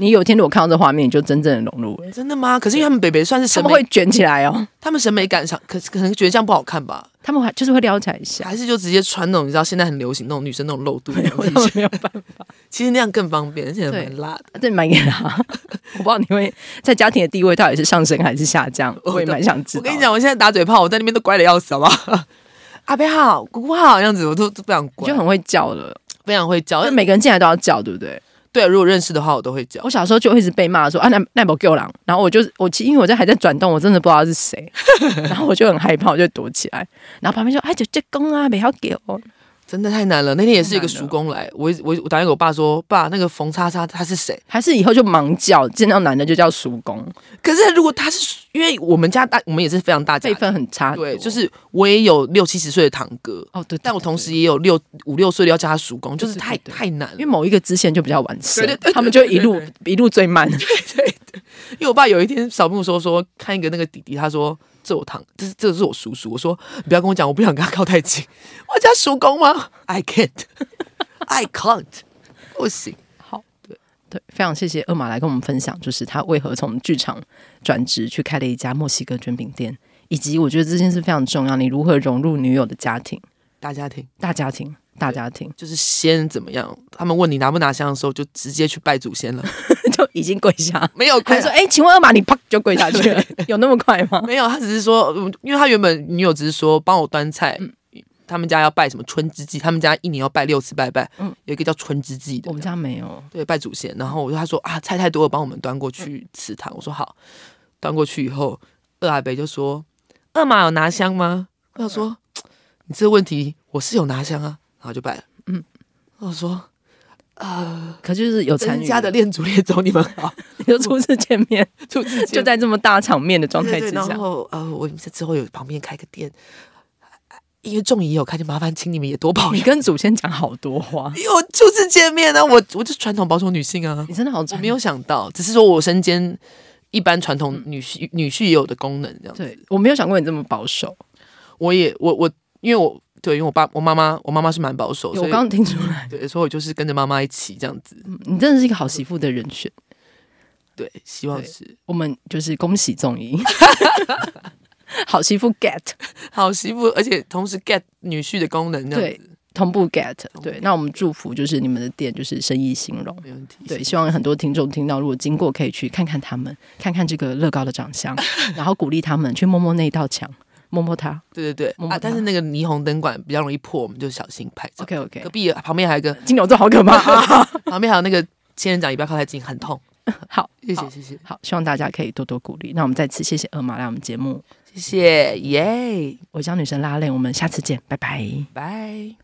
你有一天如果看到这画面，你就真正的融入了。真的吗？可是因为他们北北算是审美，他们会卷起来哦。他们审美感上，可是可能觉得这样不好看吧？他们还就是会撩起来一下，还是就直接穿那种你知道现在很流行那种女生那种露肚 没有办法。其实那样更方便，而且蛮辣的。对，蛮给他。我不知道你会在家庭的地位到底是上升还是下降，我也蛮想知道。我跟你讲，我现在打嘴炮，我在那边都乖的要死，好不好？阿伯好，姑姑好，这样子我都都不想乖，就很会叫了，非常会叫，就每个人进来都要叫，对不对？对，如果认识的话，我都会叫。我小时候就一直被骂说啊，那那不给我狼，然后我就我其实因为我在还在转动，我真的不知道是谁，然后我就很害怕，我就躲起来。然后旁边说哎，就这公啊，不要给我。真的太难了。那天也是一个叔公来，我我我打电话给我爸说，爸，那个冯叉叉他是谁？还是以后就盲叫，见到男的就叫叔公。可是如果他是，因为我们家大，我们也是非常大家，辈分很差。对，就是我也有六七十岁的堂哥哦，对，但我同时也有六五六岁的要叫他叔公，就是太太难了。因为某一个支线就比较完善，他们就一路一路最慢。对对对，因为我爸有一天扫墓说说看一个那个弟弟，他说。这我堂，这是这是我叔叔。我说你不要跟我讲，我不想跟他靠太近。我家叔公吗？I can't，I can't，不行。好，对对，非常谢谢二马来跟我们分享，就是他为何从剧场转职去开了一家墨西哥卷饼店，以及我觉得这件事非常重要，你如何融入女友的家庭，大家庭，大家庭。大家庭就是先怎么样？他们问你拿不拿香的时候，就直接去拜祖先了，就已经跪下，没有跪。说：“哎、欸，请问二马，你啪就跪下去了，有那么快吗？”没有，他只是说，因为他原本女友只是说帮我端菜、嗯。他们家要拜什么春之祭？他们家一年要拜六次拜拜。嗯，有一个叫春之祭的。我们家没有。对，拜祖先。然后我就他说啊，菜太多了，帮我们端过去祠堂。我说好，端过去以后，二阿伯就说：“二马有拿香吗？”我说。你这个问题我是有拿香啊，然后就拜了。嗯，我说。呃，可就是有参与家的恋主恋走你们好，就初次见面，初次就在这么大场面的状态之下，然后呃，我们之后有旁边开个店，因为众仪有开，就麻烦请你们也多保佑。你跟祖先讲好多话，因为我初次见面呢，我我就是传统保守女性啊，你真的好，我没有想到，只是说我身兼一般传统女婿、嗯、女婿也有的功能这样子，对，我没有想过你这么保守，我也我我因为我。对，因为我爸、我妈妈、我妈妈是蛮保守，我刚刚听出来，对，所以我就是跟着妈妈一起这样子。嗯，你真的是一个好媳妇的人选，对，希望是。我们就是恭喜综艺，好媳妇 get，好媳妇，而且同时 get 女婿的功能，对，同步 get，对。那我们祝福就是你们的店就是生意兴隆，没问题。对，希望很多听众听到，如果经过可以去看看他们，看看这个乐高的长相，然后鼓励他们去摸摸那一道墙。摸摸它，对对对，摸摸啊！但是那个霓虹灯管比较容易破，我们就小心拍照。OK OK，隔壁旁边还有一个金牛座，好可怕！旁边还有那个仙人掌，也不要靠太近，很痛。好，谢谢谢谢。好，希望大家可以多多鼓励。那我们再次谢谢二马来我们节目，谢谢耶！我将女神拉链，我们下次见，拜拜拜。